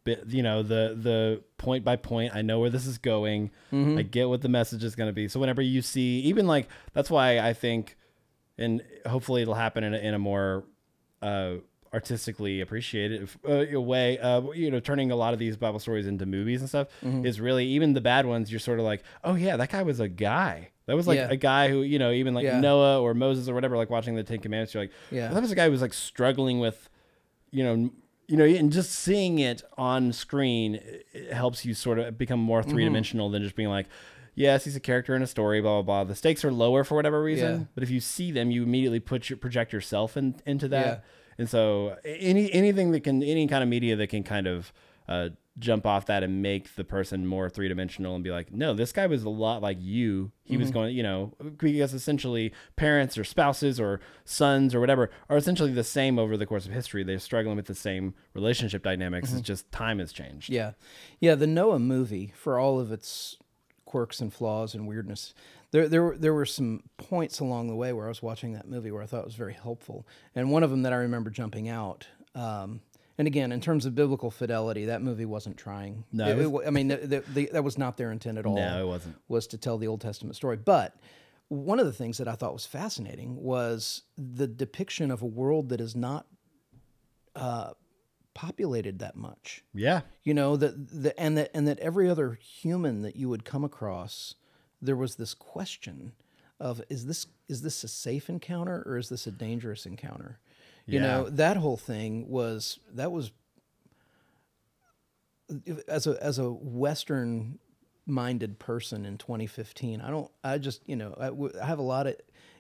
bit, you know, the the point by point. I know where this is going. I get what the message is going to be. So whenever you see, even like that's why I think, and hopefully it'll happen in a, in a more uh, artistically appreciated uh, way. Uh, you know, turning a lot of these Bible stories into movies and stuff is really even the bad ones. You're sort of like, oh yeah, that guy was a guy. That was like Yeah. a guy who, you know, even like Yeah. Noah or Moses or whatever, like watching the Ten Commandments, you're like, Yeah. that was a guy who was like struggling with, you know, you know, and just seeing it on screen it helps you sort of become more Mm-hmm. three dimensional than just being like, yes, he's a character in a story, blah blah blah. The stakes are lower for whatever reason, Yeah. but if you see them, you immediately put your project yourself in, into that. And so any anything that can any kind of media that can kind of uh, jump off that and make the person more three dimensional and be like, no, this guy was a lot like you. He Mm-hmm. was going, you know, because essentially parents or spouses or sons or whatever are essentially the same over the course of history. They're struggling with the same relationship dynamics. It's just time has changed. Mm-hmm. Yeah. Yeah, the Noah movie, for all of its quirks and flaws and weirdness, there there were- there were some points along the way where I was watching that movie where I thought it was very helpful. And one of them that I remember jumping out um, and again, in terms of biblical fidelity, that movie wasn't trying. No, It- it it I mean, the, the, the, that was not their intent at all. No, it wasn't. Was to tell the Old Testament story. But one of the things that I thought was fascinating was the depiction of a world that is not uh, populated that much Yeah. you know that the and that and that every other human that you would come across there was this question of is this is this a safe encounter or is this a dangerous encounter you know that whole thing was that was as a as a western minded person in 2015 i don't i just you know I, w- I have a lot of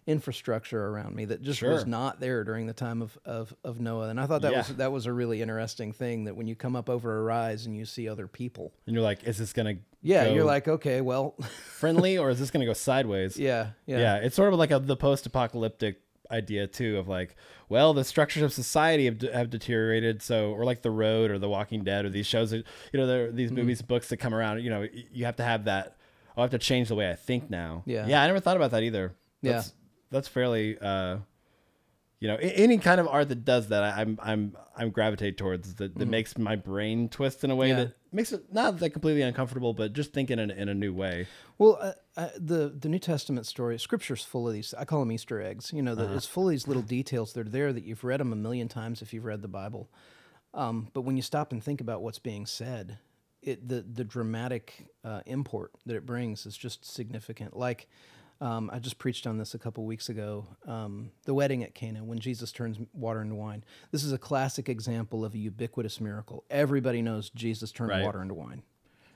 infrastructure around me that just was not there during the time of, of, of noah and i thought that Yeah. was that was a really interesting thing that when you come up over a rise and you see other people And you're like, is this going to yeah you're like okay well friendly or is this going to go sideways? yeah yeah yeah. it's sort of like a, the post-apocalyptic idea too of like well the structures of society have, have deteriorated so or like the road or the walking dead or these shows that you know there are these Mm-hmm. movies books that come around you know you have to have that i have to change the way i think now Yeah. yeah i never thought about that either Yeah. that's, that's fairly uh you know any kind of art that does that I, i'm i'm i'm gravitate towards that, that makes my brain twist in a way Mm-hmm. Yeah. that makes it not that completely uncomfortable but just thinking in, in a new way Well, uh, uh, the the New Testament story, Scripture's full of these. I call them Easter eggs. You know, the, it's full of these little details that are there that you've read them a million times if you've read the Bible. Um, but when you stop and think about what's being said, it the the dramatic uh, import that it brings is just significant. Like. Um, I just preached on this a couple weeks ago. Um, the wedding at Cana, when Jesus turns water into wine. This is a classic example of a ubiquitous miracle. Everybody knows Jesus turned Right. water into wine.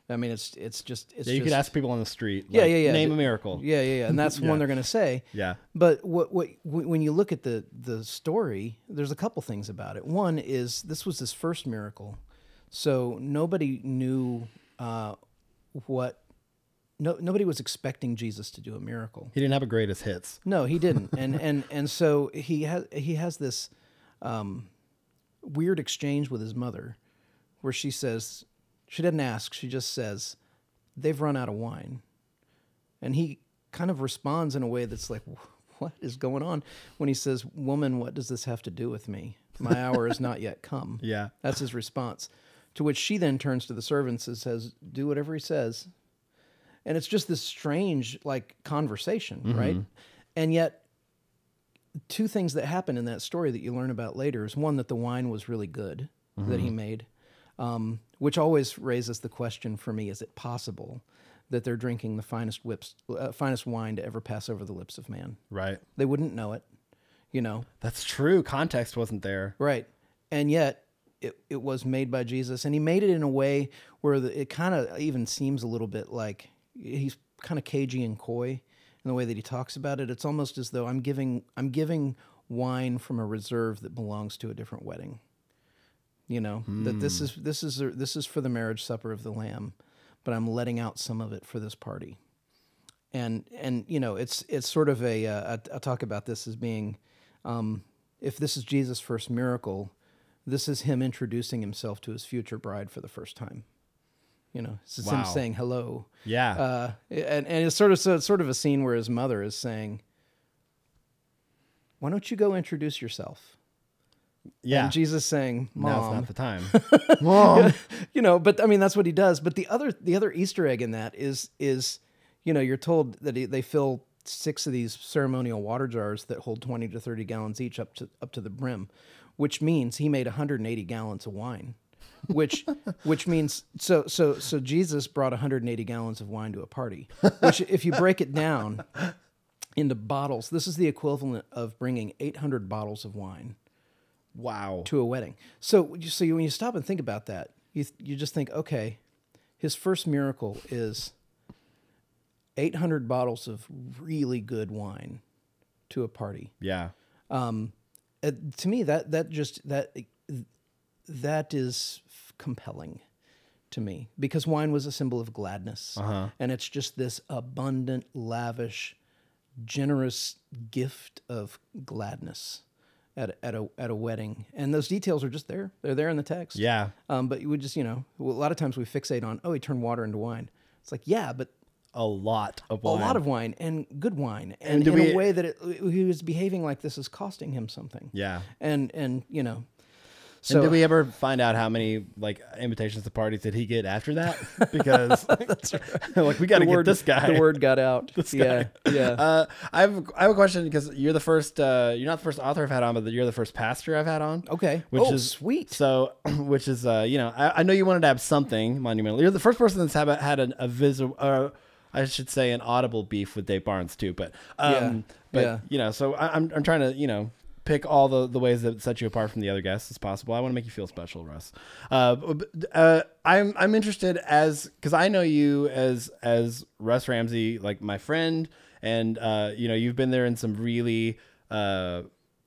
I mean, it's it's just it's yeah, you just, could ask people on the street Yeah, like, yeah, yeah. name a miracle yeah, yeah, yeah, and that's Yeah. one they're going to say. yeah But what, what when you look at the the story, there's a couple things about it. One is this was his first miracle, so nobody knew uh, what. No, nobody was expecting Jesus to do a miracle. He didn't have a greatest hits. No, he didn't, and and and so he has he has this um, weird exchange with his mother, where she says she doesn't ask, she just says, "They've run out of wine," and he kind of responds in a way that's like, "What is going on?" When he says, "Woman, what does this have to do with me? My hour has not yet come." Yeah. That's his response. To which she then turns to the servants and says, "Do whatever he says." And it's just this strange like conversation, right? And yet two things that happen in that story that you learn about later is one that the wine was really good that he made, um, which always raises the question for me: Is it possible that they're drinking the finest whips, uh, finest wine to ever pass over the lips of man? Right. They wouldn't know it, you know. That's true. Context wasn't there. Right. And yet it, it was made by Jesus and he made it in a way where the, it kind of even seems a little bit like he's kind of cagey and coy in the way that he talks about it. It's almost as though I'm giving I'm giving wine from a reserve that belongs to a different wedding. You know, that this is this is this is for the marriage supper of the lamb, but I'm letting out some of it for this party and and you know it's it's sort of a uh, I, I talk about this as being um, if this is Jesus' first miracle, this is him introducing himself to his future bride for the first time. You know, this is him saying hello. Yeah. Uh, and, and it's sort of so it's sort of a scene where his mother is saying, "Why don't you go introduce yourself?" yeah. And Jesus saying, Now's "Mom, not the time. Mom. you know but i mean that's what he does but the other the other easter egg in that is is you know you're told that he, they fill six of these ceremonial water jars that hold 20 to 30 gallons each up to up to the brim which means he made 180 gallons of wine which which means so so so jesus brought 180 gallons of wine to a party which if you break it down into bottles this is the equivalent of bringing 800 bottles of wine Wow. to a wedding. So, so you- when you stop and think about that, you you just think, okay, his first miracle is 800 bottles of really good wine to a party. Yeah. Um, to me, that that just that that is compelling to me because wine was a symbol of gladness, and it's just this abundant, lavish, generous gift of gladness at a, at a at a wedding, and those details are just there. They're there in the text. Yeah. Um, but you would just you know a lot of times we fixate on oh he turned water into wine. It's like yeah, but A lot of wine. a lot of wine and good wine, and, do in we- a way that it, he was behaving like this is costing him something. Yeah. And and you know, so and did we ever find out how many like invitations to parties did he get after that? Because like we got to get this guy. the word got out. yeah, yeah. Uh, I have I have a question because you're the first. Uh, you're not the first author I've had on, but you're the first pastor I've had on. okay. Which oh, is sweet. So, which is uh, you know, I, I know you wanted to have something monumental. You're the first person that's have, had an, a visible, uh, I should say, an audible beef with Dave Barnes too. But um, Yeah, but yeah. you know, so I, I'm I'm trying to you know pick all the, the ways that set you apart from the other guests as possible. I want to make you feel special, Russ. Uh, uh, I'm I'm interested as because I know you as as Russ Ramsey, like my friend, and uh, you know you've been there in some really uh,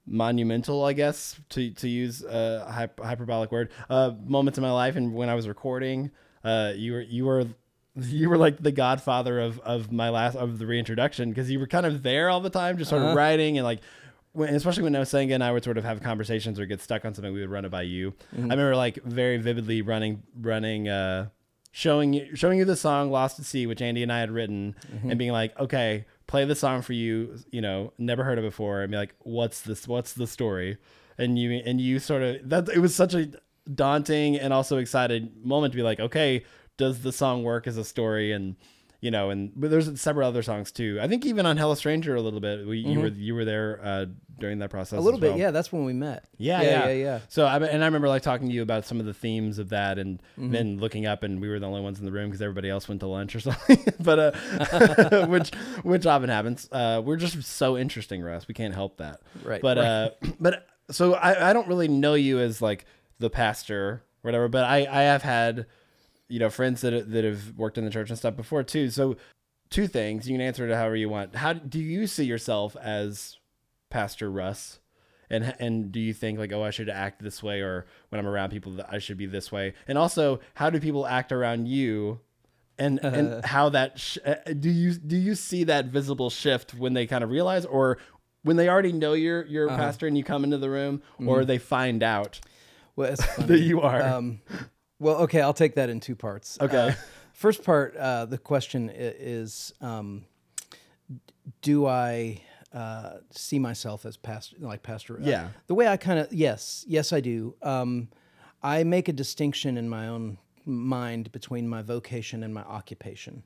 monumental, I guess, to to use a hyper, hyperbolic word, uh, moments in my life. And when I was recording, uh, you were you were you were like the godfather of of my last of the reintroduction because you were kind of there all the time, just sort of writing and like. When, especially when Osenga and I would sort of have conversations or get stuck on something, we would run it by you. I remember like very vividly running, running, uh, showing you, showing you the song "Lost at Sea," which Andy and I had written, and being like, "Okay, play the song for you." You know, never heard it before, and be like, "What's this? What's the story?" And you and you sort of that. It was such a daunting and also excited moment to be like, "Okay, does the song work as a story?" And you know, and but there's several other songs too. I think even on "Hello Stranger" a little bit. We, You were you were there uh, during that process. a little bit. Yeah, that's when we met. Yeah, yeah, yeah, yeah. yeah. So I and I remember like talking to you about some of the themes of that, and Mm-hmm. then looking up, and we were the only ones in the room because everybody else went to lunch or something. but uh, which which often happens. Uh, we're just so interesting, Russ. We can't help that. Right, But uh, but so I I don't really know you as like the pastor or whatever, but I I have had you know friends that that have worked in the church and stuff before too. So two things you can answer it however you want. How do you see yourself as Pastor Russ? And, and do you think like oh I should act this way or when I'm around people that I should be this way? And also how do people act around you? And and how that sh- uh, do you do you see that visible shift when they kind of realize or when they already know you're you're a pastor and you come into the room or they find out Well, that you are? Um, well, okay, I'll take that in two parts. Okay. Uh, first part, uh, the question is, um, do I uh, see myself as pastor, like pastor? uh, Yeah. the way I kind of yes, yes, I do. Um, I make a distinction in my own mind between my vocation and my occupation.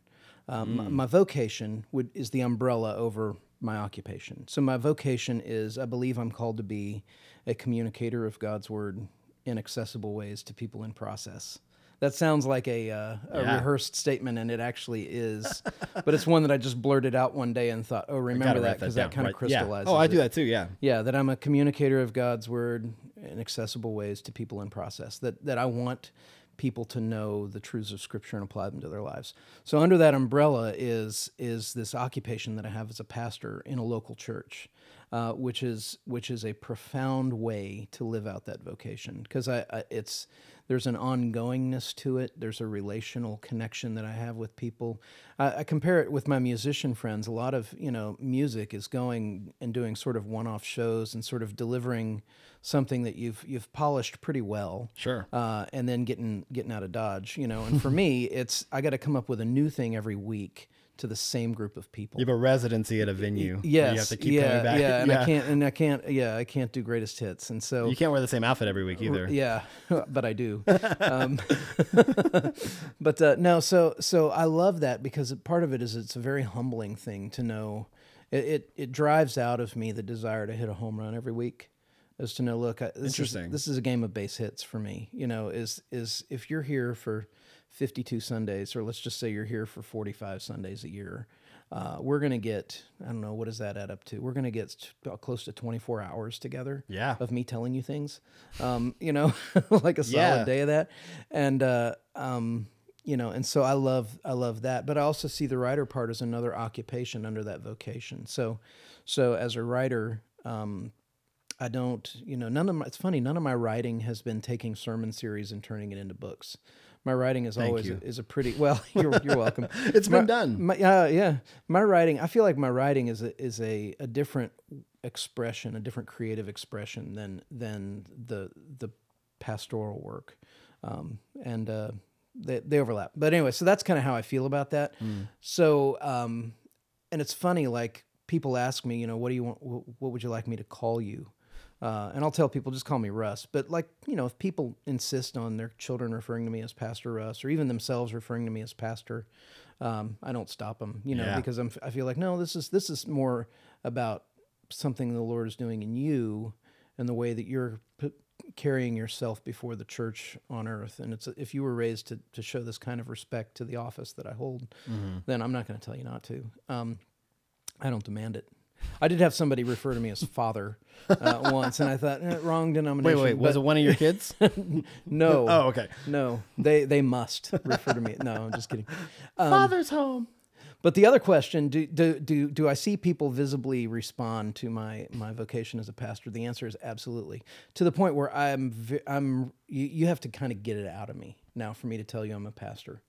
Um, my- My vocation would, is the umbrella over my occupation. So my vocation is I believe I'm called to be a communicator of God's word in accessible ways to people in process. That sounds like a, uh, a Yeah. rehearsed statement, and it actually is. but it's one that I just blurted out one day and thought, "Oh, remember that because that, down, kind of right? Yeah. crystallizes." oh I it. do that too yeah Yeah, that I'm a communicator of God's word in accessible ways to people in process. That that I want people to know the truths of Scripture and apply them to their lives. So under that umbrella is is this occupation that I have as a pastor in a local church. Uh, which is which is a profound way to live out that vocation because I, I it's there's an ongoingness to it. There's a relational connection that I have with people. I, I compare it with my musician friends. A lot of you know music is going and doing sort of one-off shows and sort of delivering something that you've you've polished pretty well. Sure. Uh, and then getting getting out of Dodge, you know. And for me, it's I got to come up with a new thing every week to the same group of people. You have a residency at a venue. Yes, You have to keep yeah, yeah, and I can't, and I can't, yeah, I can't do greatest hits, and so You can't wear the same outfit every week either. yeah, but I do. um, but uh, no, so so I love that because part of it is it's a very humbling thing to know. It, it it drives out of me the desire to hit a home run every week, is to know. Look, I, this Interesting. Is, this is a game of base hits for me. You know, is is if you're here for 52 Sundays, or let's just say you're here for 45 Sundays a year. Uh, we're gonna get I don't know what does that add up to. We're gonna get st- close to 24 hours together Yeah. of me telling you things, um, you know, like a solid Yeah. day of that, and uh, um, you know, and so I love I love that, but I also see the writer part as another occupation under that vocation. So, so as a writer, um, I don't, you know, none of my. It's funny, none of my writing has been taking sermon series and turning it into books. My writing is Thank always is a pretty well. You're you're welcome. It's My- been done. My, uh, yeah, my writing. I feel like my writing is a, is a, a different expression, a different creative expression than than the the pastoral work, um, and uh, they they overlap. But anyway, so that's kind of how I feel about that. So, um, and it's funny, like people ask me, you know, what do you want? wh- What would you like me to call you? Uh, and I'll tell people just call me Russ. But like you know, if people insist on their children referring to me as Pastor Russ, or even themselves referring to me as Pastor, um, I don't stop them. You know, Yeah. because I'm I feel like no, this is this is more about something the Lord is doing in you and the way that you're p- carrying yourself before the church on earth. And it's if you were raised to to show this kind of respect to the office that I hold, then I'm not going to tell you not to. Um, I don't demand it. I did have somebody refer to me as father uh, once, and I thought eh, wrong denomination. wait. Wait, was it one of your kids? no? oh, okay. no, they they must refer to me. No, I'm just kidding. Um, Father's home. But the other question: do, do do do I see people visibly respond to my my vocation as a pastor? The answer is absolutely. To the point where I'm I'm you, you have to kind of get it out of me now for me to tell you I'm a pastor.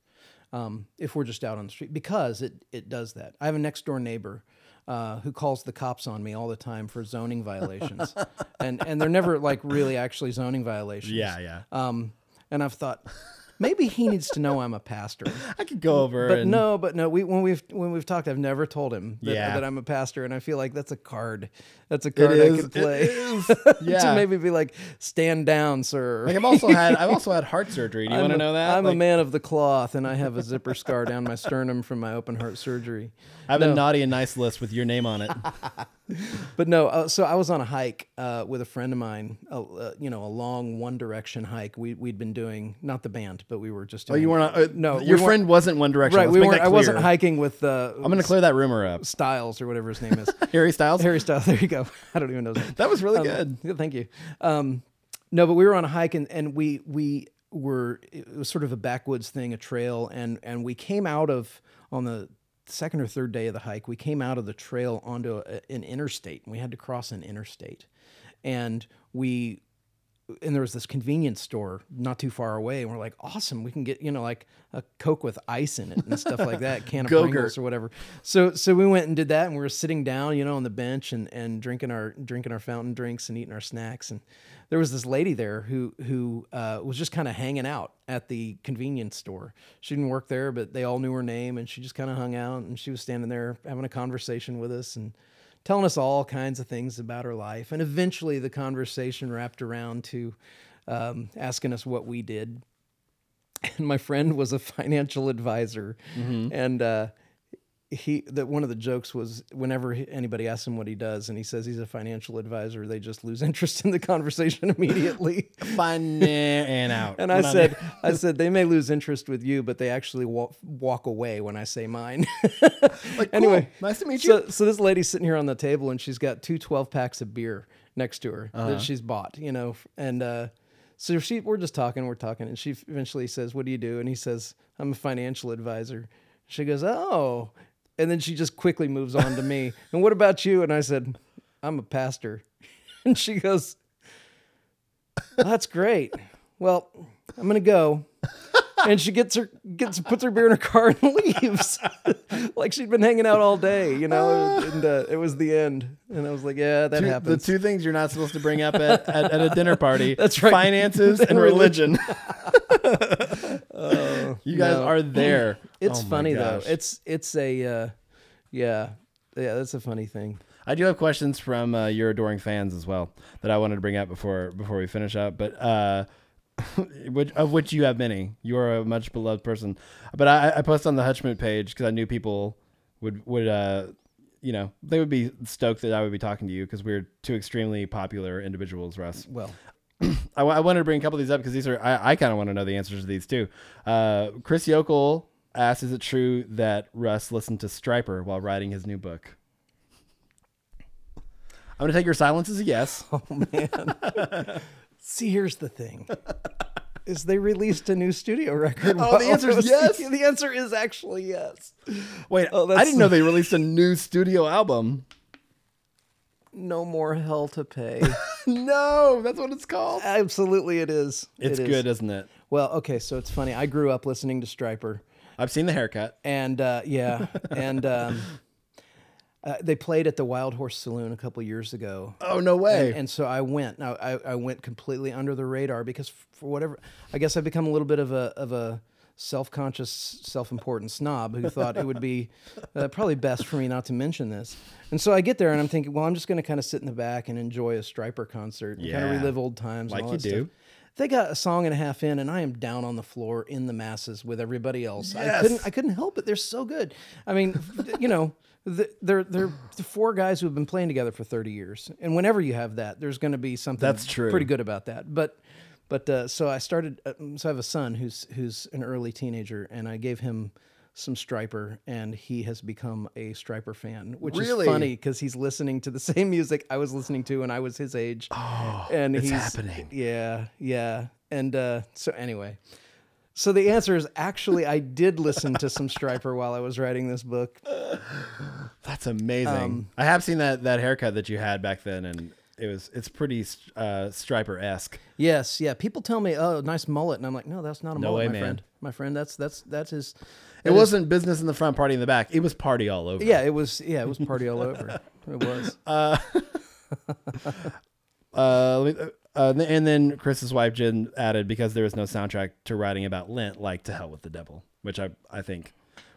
Um, if we're just out on the street, because it it does that. I have a next door neighbor. Uh, who calls the cops on me all the time for zoning violations, and and they're never like really actually zoning violations. Yeah, yeah. Um, and I've thought maybe he needs to know I'm a pastor. I could go over But and no, but no. We when we've when we've talked, I've never told him that, Yeah. that I'm a pastor, and I feel like that's a card. That's a card I could play it is. to Yeah. maybe be like, stand down, sir. Like I've also had I've also had heart surgery. Do you want to know that? I'm a man of the cloth, and I have a zipper scar down my sternum from my open heart surgery. I have no. a naughty and nice list with your name on it. But no, uh, so I was on a hike uh, with a friend of mine. Uh, uh, you know, a long One Direction hike. We we'd been doing not the band, but we were just. Oh, you weren't. Uh, No, no, we your friend wasn't One Direction. right. Let's We weren't. I wasn't hiking with uh, I'm gonna clear that rumor up. Styles or whatever his name is. Harry Styles. Harry Styles. There you go. I don't even know. His name. That was really Um, good. yeah, Thank you. Um, no, but we were on a hike and, and we we were it was sort of a backwoods thing, a trail, and and we came out of on the second or third day of the hike, we came out of the trail onto a, an interstate. and We had to cross an interstate, and we and there was this convenience store not too far away, and we're like, awesome, we can get you know like a Coke with ice in it and stuff like that, can of. Pringles or whatever. So so we went and did that, and we were sitting down, you know, on the bench and and drinking our drinking our fountain drinks and eating our snacks, and there was this lady there who who uh, was just kind of hanging out at the convenience store. She didn't work there, but they all knew her name, and she just kind of hung out, and she was standing there having a conversation with us and telling us all kinds of things about her life. And eventually, the conversation wrapped around to um, asking us what we did. And my friend was a financial advisor, and uh, he that one of the jokes was whenever anybody asks him what he does, and he says he's a financial advisor, they just lose interest in the conversation immediately. Fun and out. And I said. I said they may lose interest with you, but they actually walk, walk away when I say mine. like, anyway, cool. nice to meet you. so, so this lady's sitting here on the table and she's got two 12 packs of beer next to her Uh-huh. that she's bought, you know, and, uh, so she, we're just talking, we're talking, and she eventually says, "What do you do?" And he says, "I'm a financial advisor." She goes, "Oh," and then she just quickly moves on to me. And what about you? And I said, I'm a pastor. And she goes, That's great. Well, I'm gonna go. And she gets her gets puts her beer in her car and leaves, like she'd been hanging out all day, you know. And uh, it was the end, and I was like, "Yeah, that Two- the two things you're not supposed to bring up at, at, at a dinner party That's right. finances and religion Oh, you guys no. are there It's Oh funny though. It's it's a uh, yeah yeah that's a funny thing. I do have questions from uh, your adoring fans as well that I wanted to bring up before before we finish up. But uh, which, of which you have many. You are a much beloved person. But I, I posted on the Hutchmoot page because I knew people would would uh, you know they would be stoked that I would be talking to you because we're two extremely popular individuals, Russ. Well, I, I wanted to bring a couple of these up because these are I, I kind of want to know the answers to these too. Uh, Chris Yokel asks, "Is it true that Russ listened to Stryper while writing his new book?" I'm gonna take your silence as a yes. oh man. See, here's the thing: is they released a new studio record. Oh, the answer is yes? The answer is actually yes. Wait, Oh, I didn't know they released a new studio album. No more hell to pay. no, that's what it's called. Absolutely, it is. It's It is. good, isn't it? Well, okay, so it's funny. I grew up listening to Stryper. I've seen the haircut. and uh, yeah, and um, uh, they played at the Wild Horse Saloon a couple years ago. Oh no way! And, and so I went. Now I, I went completely under the radar because for whatever, I guess I've become a little bit of a of a self-conscious, self-important snob who thought it would be uh, probably best for me not to mention this. And so I get there and I'm thinking, well, I'm just going to kind of sit in the back and enjoy a Stryper concert, and kind of relive old times, Like you do. Stuff. They got a song and a half in, and I am down on the floor in the masses with everybody else. I Yes. couldn't, I couldn't help it. They're so good. I mean, you know, they're they're four guys who have been playing together for 30 years, and whenever you have that, there's going to be something That's true. pretty good about that. But but uh, so I started. Uh, so I have a son who's who's an early teenager, and I gave him some Stryper, and he has become a Stryper fan, which Really? is funny because he's listening to the same music I was listening to when I was his age. Oh, and it's he's happening. Yeah, yeah. And uh, so anyway. So the answer is actually I did listen to some Stryper while I was writing this book. That's amazing. Um, I have seen that that haircut that you had back then, and it was it's pretty uh, Stryper esque. Yes, yeah. People tell me, "Oh, nice mullet," and I'm like, "No, that's not a No mullet, way, my man. friend. My friend, that's that's that's his." It is- wasn't business in the front, party in the back. It was party all over. Yeah, it was. Yeah, it was party all over. It was. Uh, let me- uh, and then Chris's wife Jen added because there was no soundtrack to writing about Lent, like "To Hell with the Devil," which I I think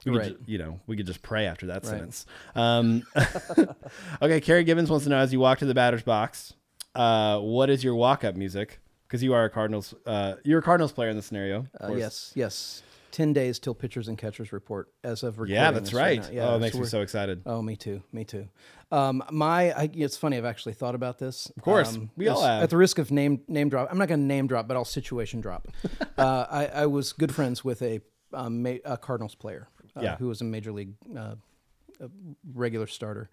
we Right. ju- you know we could just pray after that sentence. Um, okay, Carrie Gibbons wants to know as you walk to the batter's box, uh, what is your walk up music? Because you are a Cardinals, uh, you're a Cardinals player in this scenario. Uh, yes, yes. Ten days till pitchers and catchers report as of recording. Yeah, that's this right. Yeah, oh, it makes me so excited. Oh, me too. Me too. Um, my, I, it's funny. I've actually thought about this. Of course. We all have. At the risk of name name drop, I'm not going to name drop, but I'll situation drop. uh, I, I was good friends with a, um, ma- a Cardinals player, uh, Yeah. who was a major league uh, a regular starter,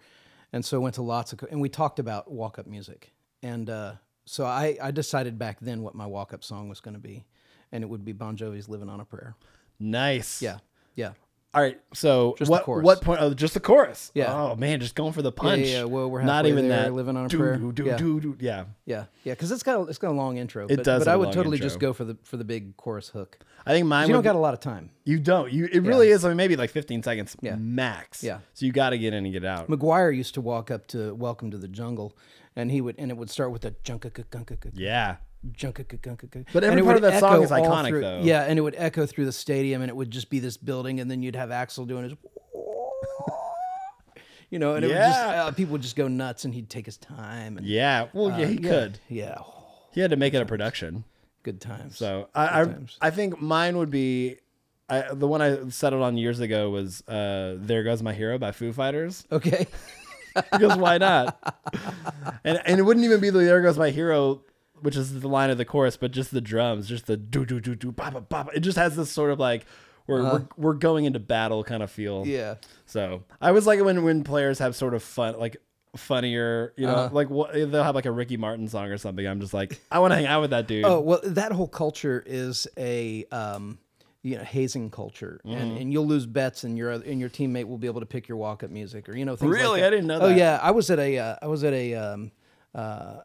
and so went to lots of, and we talked about walk up music, and uh, so I, I decided back then what my walk up song was going to be, and it would be Bon Jovi's "Living on a Prayer." Nice. Yeah, yeah. All right. So Just the what chorus. what point? Oh, just the chorus. Yeah. Oh man, just going for the punch. yeah, well, we're not even there, that. living on a do, prayer. Do, do, Yeah. do, do. Yeah. Yeah, yeah, because it's got a, it's got a long intro. It but, does but I would totally intro. just go for the for the big chorus hook. I think mine You don't be- got a lot of time. You don't. You it really is. I mean, maybe like 15 seconds Yeah. max. Yeah. So you got to get in and get out. McGwire used to walk up to "Welcome to the Jungle," and he would and it would start with a junka junka Yeah. Junka junka. But every part of that song is iconic, through, though. Yeah, and it would echo through the stadium, and it would just be this building, and then you'd have Axl doing his. You know, and it would just Yeah. uh, people would just go nuts, and he'd take his time. And, Yeah. Well, yeah, uh, he yeah, could. Yeah, He had to make it a production. good times. So I I, times. I think mine would be. I, the one I settled on years ago was uh, "There Goes My Hero" by Foo Fighters. okay. because why not? and and it wouldn't even be the "There Goes My Hero," which is the line of the chorus, but just the drums, just the do do do do ba ba ba. It just has this sort of like we're we're, we're going into battle kind of feel. Yeah. So I always like when when players have sort of fun like funnier, you know, Uh-huh. like what they'll have like a Ricky Martin song or something. I'm just like I want to hang out with that dude. Oh well, that whole culture is a um, you know hazing culture, Mm-hmm. and, and you'll lose bets, and your and your teammate will be able to pick your walk up music or you know things like Really? that. I didn't know Oh that. yeah, I was at a uh, I was at a um, uh,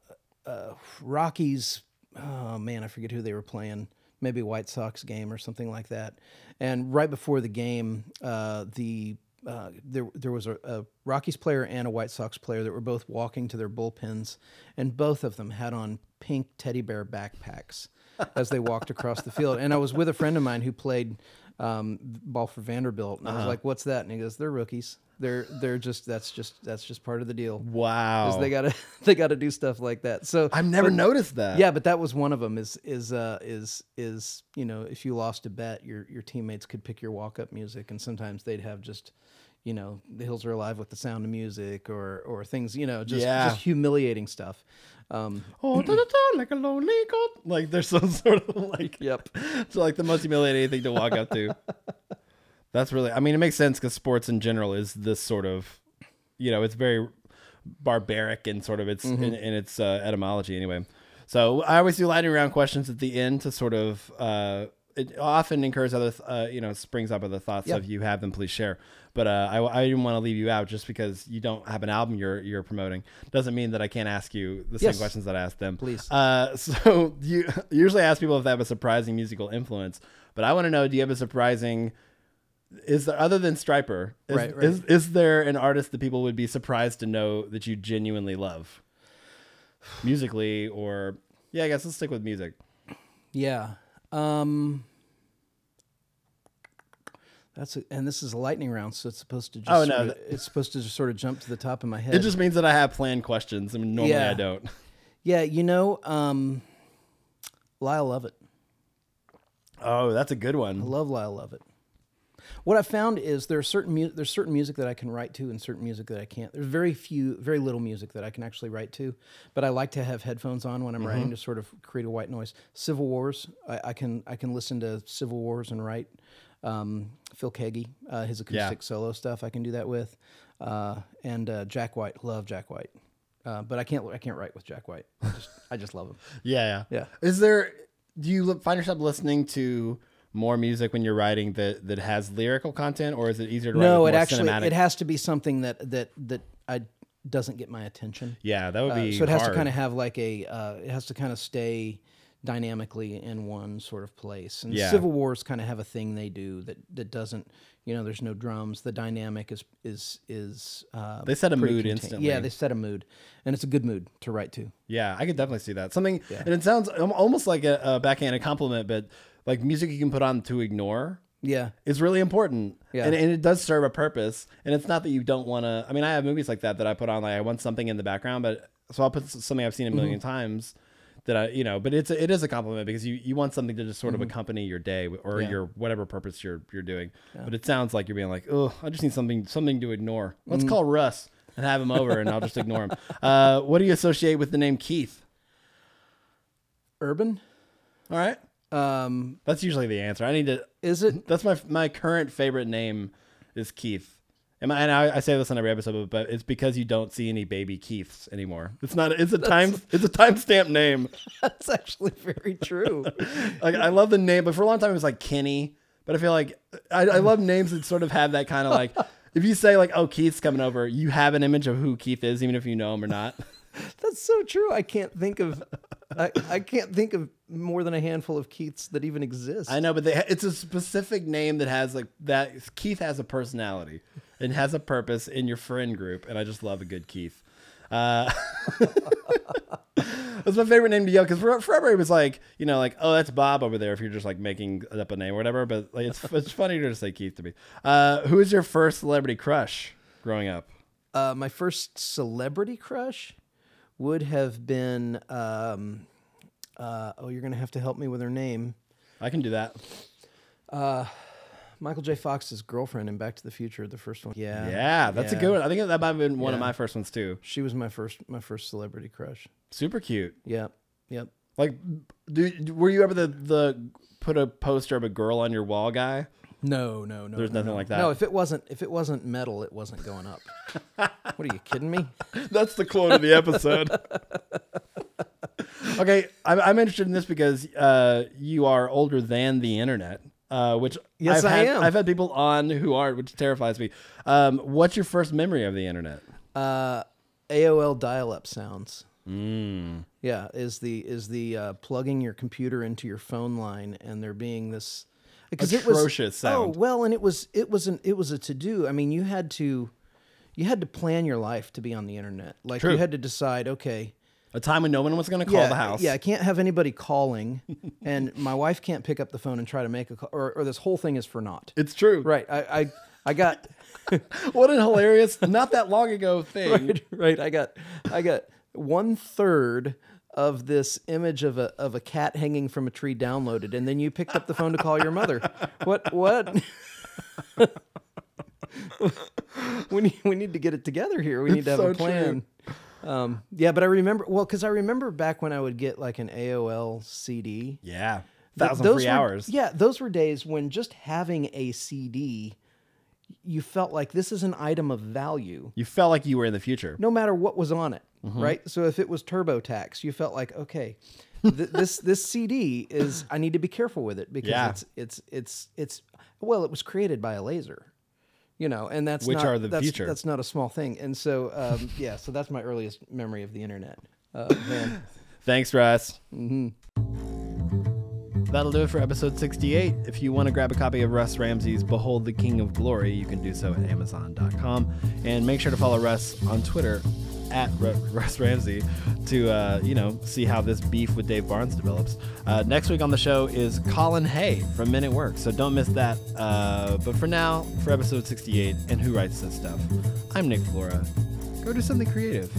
uh, Rockies. Oh man, I forget who they were playing. Maybe White Sox game or something like that. And right before the game, uh, the uh, there there was a, a Rockies player and a White Sox player that were both walking to their bullpens, and both of them had on pink teddy bear backpacks as they walked across the field. And I was with a friend of mine who played um, ball for Vanderbilt, and I was like, "What's that?" And he goes, "They're rookies. They're they're just that's just that's just part of the deal. Wow. They gotta they gotta do stuff like that." So I've never but- noticed that. yeah, but that was one of them. Is is uh, is is you know if you lost a bet, your your teammates could pick your walk up music, and sometimes they'd have just you know the hills are alive with the sound of music or or things you know just Yeah. just humiliating stuff. Um, Oh, da, da, da, like a lonely goat. Like there's some sort of like Yep. It's like the most humiliating thing to walk up to. That's really. I mean, it makes sense because sports in general is this sort of, you know, it's very barbaric and sort of its in, in its uh, etymology anyway. So I always do lightning round questions at the end to sort of. Uh, it often encourages other, th- uh, you know, springs up other thoughts. So if you have them, please share. But uh, I, I didn't want to leave you out just because you don't have an album you're you're promoting. Doesn't mean that I can't ask you the same questions that I asked them. Please. Uh, so you usually ask people if they have a surprising musical influence, but I want to know: Do you have a surprising? Is there other than Stryper? Is, Right, right. Is is there an artist that people would be surprised to know that you genuinely love, musically or yeah? I guess let's stick with music. yeah. Um, that's a, and this is a lightning round, so it's supposed to just Oh, no, sort of- it's supposed to just sort of jump to the top of my head. It just means that I have planned questions. I mean, normally Yeah. I don't. yeah, you know, um, Lyle Lovett. Oh, that's a good I one. love Lyle Lovett. What I found is there's certain mu- there's certain music that I can write to and certain music that I can't. There's very few, very little music that I can actually write to, but I like to have headphones on when I'm writing to sort of create a white noise. Civil Wars, I, I can I can listen to Civil Wars and write. Um, Phil Keaggy, uh, his acoustic solo stuff, I can do that with, uh, and uh, Jack White, love Jack White, uh, but I can't I can't write with Jack White. I just, I just love him. Yeah, yeah, Yeah. Is there? Do you find yourself listening to more music when you're writing that that has lyrical content, or is it easier to write? No, it more actually cinematic? it has to be something that that that I doesn't get my attention. Yeah, that would Uh, be. so it has to kind of have like a uh, it has to kind of stay dynamically in one sort of place. And Yeah. Civil Wars kind of have a thing they do that that doesn't you know there's no drums. The dynamic is is is uh, They set a mood instantly. Yeah, they set a mood, and it's a good mood to write to. Yeah, I could definitely see that. Something, and it sounds almost like a, a backhanded compliment, but like music you can put on to ignore Yeah, is really important. Yeah. And, and it does serve a purpose. And it's not that you don't want to. I mean, I have movies like that that I put on, like I want something in the background, but so I'll put something I've seen a 1000000 Mm-hmm. times that I, you know, but it's a, it is a compliment because you, you want something to just sort of accompany your day or Mm-hmm. Yeah. your whatever purpose you're you're doing. But it sounds like you're being like, oh, I just need something something to ignore. Mm-hmm. Let's call Russ and have him over, and I'll just ignore him. Uh, what do you associate with the name Keith? urban. All right. Um, That's usually the answer. I need to. is it? That's my my current favorite name is Keith. And, my, and I, I say this on every episode, but it's because you don't see any baby Keiths anymore. It's not. It's a time. It's a timestamp name. That's actually very true. Like I love the name, but for a long time it was like Kenny. But I feel like I, I love names that sort of have that kind of like. If you say like, "Oh, Keith's coming over," you have an image of who Keith is, even if you know him or not. That's so true. I can't think of I, I can't think of more than a handful of Keiths that even exist. I know, but they, it's a specific name that has like that. Keith has a personality and has a purpose in your friend group, and I just love a good Keith. Uh, that's my favorite name to yell because forever it was like you know like oh that's Bob over there if you're just like making up a name or whatever. But like it's it's funny to just say Keith to me. Uh, who is your first celebrity crush growing up? Uh, my first celebrity crush would have been um, uh, oh, you're gonna have to help me with her name. I can do that. Michael J. Fox's girlfriend in Back to the Future, the first one. Yeah, Yeah, that's a good one. I think that might have been one of my first ones too. She was my first my first celebrity crush. Super cute. Yep, yep. Like, do, were you ever the the put a poster of a girl on your wall guy? No, no, no. There's no, nothing no. like that. No, if it wasn't if it wasn't metal, it wasn't going up. what are you kidding me? That's the quote of the episode. okay, I'm, I'm interested in this because uh, you are older than the internet. uh, which Yes, I've I had, am. I've had people on who aren't, which terrifies me. Um, what's your first memory of the internet? Uh, AOL dial-up sounds. Mm. Yeah, is the is the uh, plugging your computer into your phone line and there being this because it was Atrocious oh, sound. Oh well, and it was it was an it was a to do. I mean, you had to you had to plan your life to be on the internet. Like True. you had to decide, okay, A time when no one was going to call yeah, the house. yeah, I can't have anybody calling, and my wife can't pick up the phone and try to make a call, or, or this whole thing is for naught. It's true. Right. I I, I got. What an hilarious, not that long ago thing. right, right. I got I got one third of this image of a of a cat hanging from a tree downloaded, and then you picked up the phone to call your mother. What what? we need we need to get it together here. We need to have so a plan. Um, yeah, but I remember well because I remember back when I would get like an AOL CD. Yeah. Th- Thousand those free were- hours. Yeah, those were days when just having a CD, you felt like this is an item of value You felt like you were in the future. no matter what was on it, Mm-hmm. right? So if it was TurboTax, you felt like, okay, th- this this CD is I need to be careful with it because Yeah. it's it's it's it's well, it was created by a laser, you know, and that's Which not, are the that's, future. That's not a small thing, and so um, yeah, so that's my earliest memory of the internet. Uh, man. Thanks, Russ. Mm-hmm. That'll do it for episode 68. If you want to grab a copy of Russ Ramsey's Behold the King of Glory, you can do so at Amazon.com. And make sure to follow Russ on Twitter at Ru- Russ Ramsey to, uh, you know, see how this beef with Dave Barnes develops. Uh, next week on the show is Colin Hay from Men at Work, so don't miss that. Uh, but for now, for episode 68 and Who Writes This Stuff, I'm Nick Flora. Go do something creative.